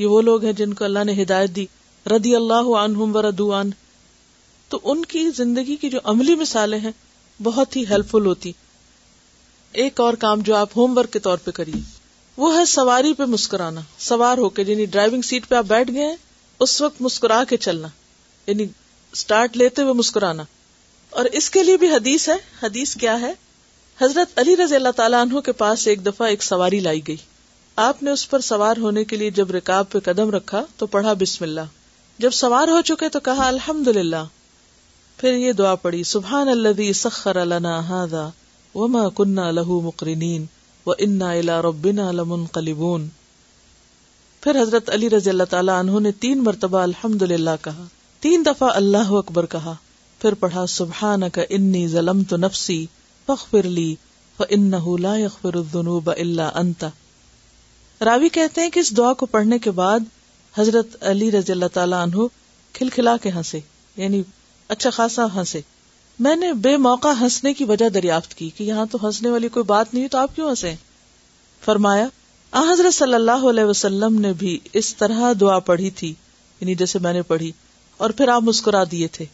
یہ وہ لوگ ہیں جن کو اللہ نے ہدایت دی ردی اللہ دن تو ان کی زندگی کی جو عملی مثالیں ہیں بہت ہی ہیلپ فل ہوتی ایک اور کام جو آپ ہوم ورک کے طور پہ کریے وہ ہے سواری پہ مسکرانا سوار ہو کے جنہیں ڈرائیونگ سیٹ پہ آپ بیٹھ گئے اس وقت مسکرا کے چلنا یعنی لیتے ہوئے مسکرانا اور اس کے لیے بھی حدیث ہے حدیث کیا ہے حضرت علی رضی اللہ تعالیٰ عنہ کے پاس ایک دفعہ ایک سواری لائی گئی آپ نے اس پر سوار ہونے کے لیے جب رکاب پہ قدم رکھا تو پڑھا بسم اللہ جب سوار ہو چکے تو کہا الحمد للہ پھر یہ دعا پڑی سبحان اللہ کنہ لہو الى ربنا کلیبون پھر حضرت علی رضی اللہ تعالیٰ انہوں نے تین مرتبہ الحمد للہ کہا تین دفعہ اللہ اکبر کہا پھر پڑھا سبحان کا انی ظلم تو نفسی لی راوی کہتے ہیں کہ اس دعا کو پڑھنے کے بعد حضرت علی رضی اللہ تعالیٰ کھلکھلا کے ہنسے یعنی اچھا خاصا ہنسے میں نے بے موقع ہنسنے کی وجہ دریافت کی کہ یہاں تو ہنسنے والی کوئی بات نہیں تو آپ کیوں ہنسے فرمایا حضرت صلی اللہ علیہ وسلم نے بھی اس طرح دعا پڑھی تھی یعنی جیسے میں نے پڑھی اور پھر آپ مسکرا دیے تھے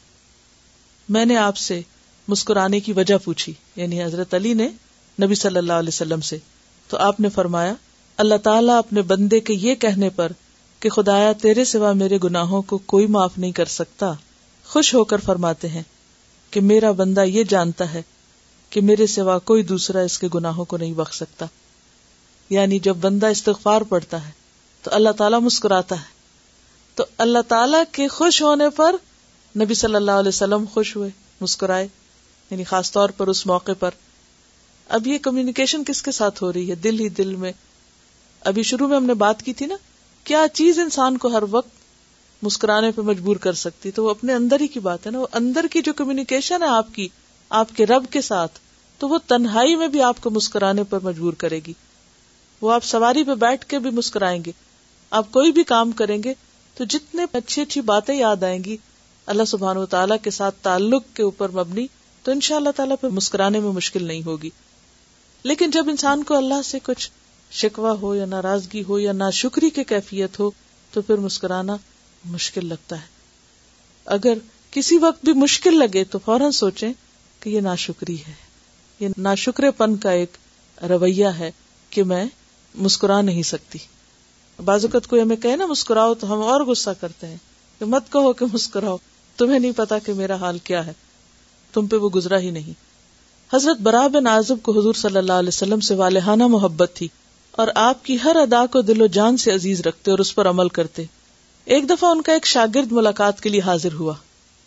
میں نے آپ سے مسکرانے کی وجہ پوچھی یعنی حضرت علی نے نبی صلی اللہ علیہ وسلم سے تو آپ نے فرمایا اللہ تعالیٰ اپنے بندے کے یہ کہنے پر کہ خدایا تیرے سوا میرے گناہوں کو کوئی معاف نہیں کر سکتا خوش ہو کر فرماتے ہیں کہ میرا بندہ یہ جانتا ہے کہ میرے سوا کوئی دوسرا اس کے گناہوں کو نہیں بخ سکتا یعنی جب بندہ استغفار پڑتا ہے تو اللہ تعالیٰ مسکراتا ہے تو اللہ تعالی کے خوش ہونے پر نبی صلی اللہ علیہ وسلم خوش ہوئے مسکرائے یعنی خاص طور پر اس موقع پر اب یہ کمیونیکیشن کس کے ساتھ ہو رہی ہے دل ہی دل میں ابھی شروع میں ہم نے بات کی تھی نا کیا چیز انسان کو ہر وقت مسکرانے پہ مجبور کر سکتی تو وہ اپنے اندر ہی کی بات ہے نا وہ اندر کی جو کمیونیکیشن ہے آپ کی آپ کے رب کے ساتھ تو وہ تنہائی میں بھی آپ کو مسکرانے پر مجبور کرے گی وہ آپ سواری پہ بیٹھ کے بھی مسکرائیں گے آپ کوئی بھی کام کریں گے تو جتنے اچھی اچھی باتیں یاد آئیں گی اللہ سبحان و تعالیٰ کے ساتھ تعلق کے اوپر مبنی تو ان شاء اللہ تعالیٰ پہ مسکرانے میں مشکل نہیں ہوگی لیکن جب انسان کو اللہ سے کچھ شکوا ہو یا ناراضگی ہو یا ناشکری شکری کی کیفیت ہو تو پھر مسکرانا مشکل لگتا ہے اگر کسی وقت بھی مشکل لگے تو فوراً سوچے کہ یہ نا شکری ہے یہ نا شکر پن کا ایک رویہ ہے کہ میں مسکرا نہیں سکتی بازوقت کو ہمیں نا مسکراؤ تو ہم اور غصہ کرتے ہیں کہ کہ مت کہو مسکراؤ تمہیں نہیں پتا کہ میرا حال کیا ہے تم پہ وہ گزرا ہی نہیں حضرت برا بن کو حضور صلی اللہ علیہ وسلم سے محبت تھی اور آپ کی ہر ادا کو دل و جان سے عزیز رکھتے اور اس پر عمل کرتے ایک دفعہ ان کا ایک شاگرد ملاقات کے لیے حاضر ہوا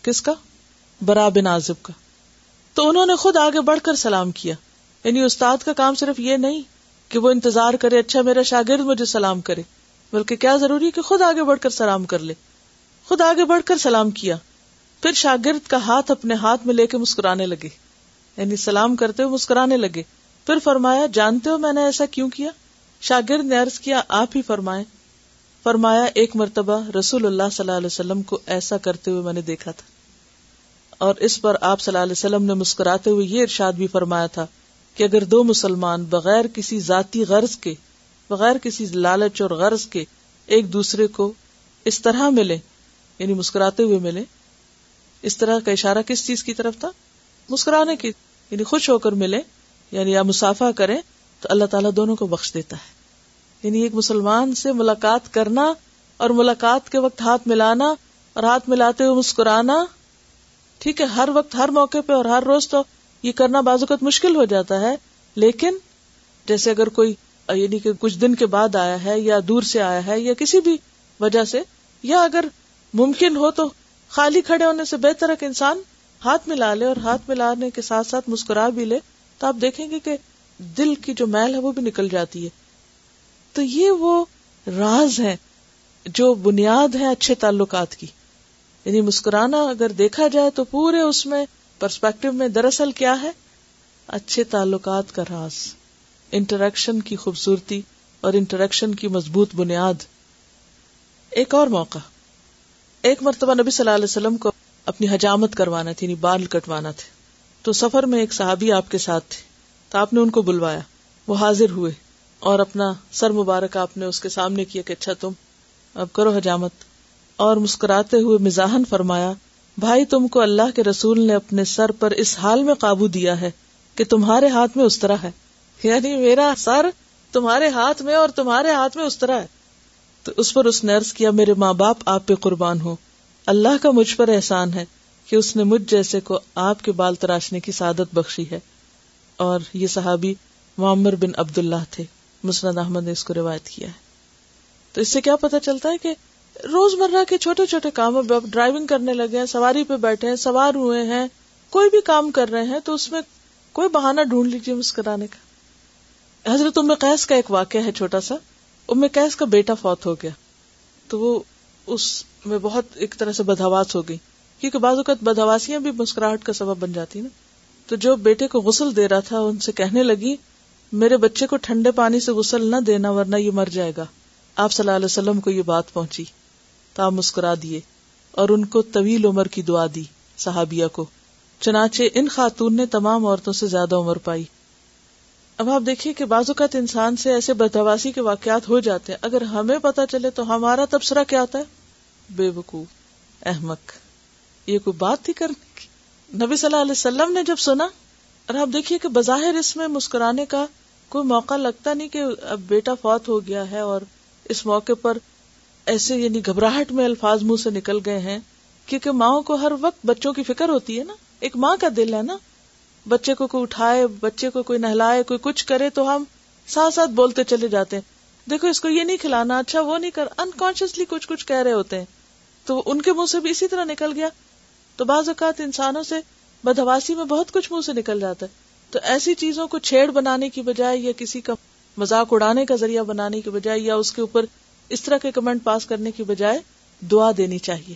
کس کا برا بن آزم کا تو انہوں نے خود آگے بڑھ کر سلام کیا یعنی استاد کا کام صرف یہ نہیں کہ وہ انتظار کرے اچھا میرا شاگرد مجھے سلام کرے بلکہ کیا ضروری ہے کہ خود آگے بڑھ کر سلام کر لے خود آگے بڑھ کر سلام کیا پھر شاگرد کا ہاتھ اپنے ہاتھ میں لے کے مسکرانے لگے یعنی سلام کرتے ہوئے مسکرانے لگے پھر فرمایا جانتے ہو میں نے ایسا کیوں کیا شاگرد نے عرض کیا آپ ہی فرمائے فرمایا ایک مرتبہ رسول اللہ صلی اللہ علیہ وسلم کو ایسا کرتے ہوئے میں نے دیکھا تھا اور اس پر آپ صلی اللہ علیہ وسلم نے مسکراتے ہوئے یہ ارشاد بھی فرمایا تھا کہ اگر دو مسلمان بغیر کسی ذاتی غرض کے بغیر کسی لالچ اور غرض کے ایک دوسرے کو اس طرح ملے یعنی مسکراتے ہوئے ملے اس طرح کا اشارہ کس چیز کی طرف تھا مسکرانے کی یعنی خوش ہو کر ملے یعنی یا مسافہ کرے تو اللہ تعالیٰ دونوں کو بخش دیتا ہے یعنی ایک مسلمان سے ملاقات کرنا اور ملاقات کے وقت ہاتھ ملانا اور ہاتھ ملاتے ہوئے مسکرانا ٹھیک ہے ہر وقت ہر موقع پہ اور ہر روز تو یہ کرنا اوقات مشکل ہو جاتا ہے لیکن جیسے اگر کوئی یعنی کہ کچھ دن کے بعد آیا ہے یا دور سے آیا ہے یا کسی بھی وجہ سے یا اگر ممکن ہو تو خالی کھڑے ہونے سے بہتر ہے کہ انسان ہاتھ ملا لے اور ہاتھ ملانے کے ساتھ ساتھ مسکرا بھی لے تو آپ دیکھیں گے کہ دل کی جو میل ہے وہ بھی نکل جاتی ہے تو یہ وہ راز ہے جو بنیاد ہے اچھے تعلقات کی یعنی مسکرانا اگر دیکھا جائے تو پورے اس میں پرسپیکٹو میں دراصل کیا ہے اچھے تعلقات کا راز انٹریکشن کی خوبصورتی اور انٹریکشن کی مضبوط بنیاد ایک اور موقع ایک مرتبہ نبی صلی اللہ علیہ وسلم کو اپنی حجامت کروانا تھی یعنی بال کٹوانا تھے تو سفر میں ایک صحابی آپ کے ساتھ تھے تو آپ نے ان کو بلوایا وہ حاضر ہوئے اور اپنا سر مبارک آپ نے اس کے سامنے کیا کہ اچھا تم اب کرو حجامت اور مسکراتے ہوئے مزاحن فرمایا بھائی تم کو اللہ کے رسول نے اپنے سر پر اس حال میں قابو دیا ہے کہ تمہارے ہاتھ میں اس طرح ہے یعنی میرا سر تمہارے ہاتھ میں اور تمہارے ہاتھ میں اس طرح ہے تو اس پر اس نے عرض کیا میرے ماں باپ آپ پہ قربان ہو اللہ کا مجھ پر احسان ہے کہ اس نے مجھ جیسے کو آپ کے بال تراشنے کی سعادت بخشی ہے اور یہ صحابی معمر بن عبد اللہ تھے مسند احمد نے اس کو روایت کیا ہے تو اس سے کیا پتا چلتا ہے کہ روز مرہ کے چھوٹے چھوٹے کاموں پہ ڈرائیونگ کرنے لگے ہیں سواری پہ بیٹھے ہیں سوار ہوئے ہیں کوئی بھی کام کر رہے ہیں تو اس میں کوئی بہانہ ڈھونڈ لیجیے مسکرانے کا حضرت کا ایک واقعہ ہے چھوٹا سا قیس کا بیٹا فوت ہو گیا تو وہ اس میں بہت ایک طرح سے بدہواس ہو گئی کیونکہ بعض اوقات بدہواسیاں بھی مسکراہٹ کا سبب بن جاتی نا تو جو بیٹے کو غسل دے رہا تھا ان سے کہنے لگی میرے بچے کو ٹھنڈے پانی سے غسل نہ دینا ورنہ یہ مر جائے گا آپ صلی اللہ علیہ وسلم کو یہ بات پہنچی تو آپ مسکرا دیے اور ان کو طویل عمر کی دعا دی صحابیہ کو چنانچہ ان خاتون نے تمام عورتوں سے زیادہ عمر پائی اب آپ دیکھیے کہ بعض اوقات انسان سے ایسے بدواسی کے واقعات ہو جاتے ہیں اگر ہمیں پتا چلے تو ہمارا تبصرہ کیا ہوتا ہے بے بکو احمد یہ کوئی بات تھی کرنے کی نبی صلی اللہ علیہ وسلم نے جب سنا اور آپ دیکھیے کہ بظاہر اس میں مسکرانے کا کوئی موقع لگتا نہیں کہ اب بیٹا فوت ہو گیا ہے اور اس موقع پر ایسے یعنی گھبراہٹ میں الفاظ منہ سے نکل گئے ہیں کیونکہ ماؤں کو ہر وقت بچوں کی فکر ہوتی ہے نا ایک ماں کا دل ہے نا بچے کو کوئی اٹھائے بچے کو کوئی نہلائے کوئی کچھ کرے تو ہم ساتھ ساتھ بولتے چلے جاتے ہیں دیکھو اس کو یہ نہیں کھلانا اچھا وہ نہیں کر انکانشیسلی کچھ کچھ کہہ رہے ہوتے ہیں تو ان کے منہ سے بھی اسی طرح نکل گیا تو بعض اوقات انسانوں سے بدہواسی میں بہت کچھ منہ سے نکل جاتا ہے تو ایسی چیزوں کو چھیڑ بنانے کی بجائے یا کسی کا مزاق اڑانے کا ذریعہ بنانے کی بجائے یا اس کے اوپر اس طرح کے کمنٹ پاس کرنے کی بجائے دعا دینی چاہیے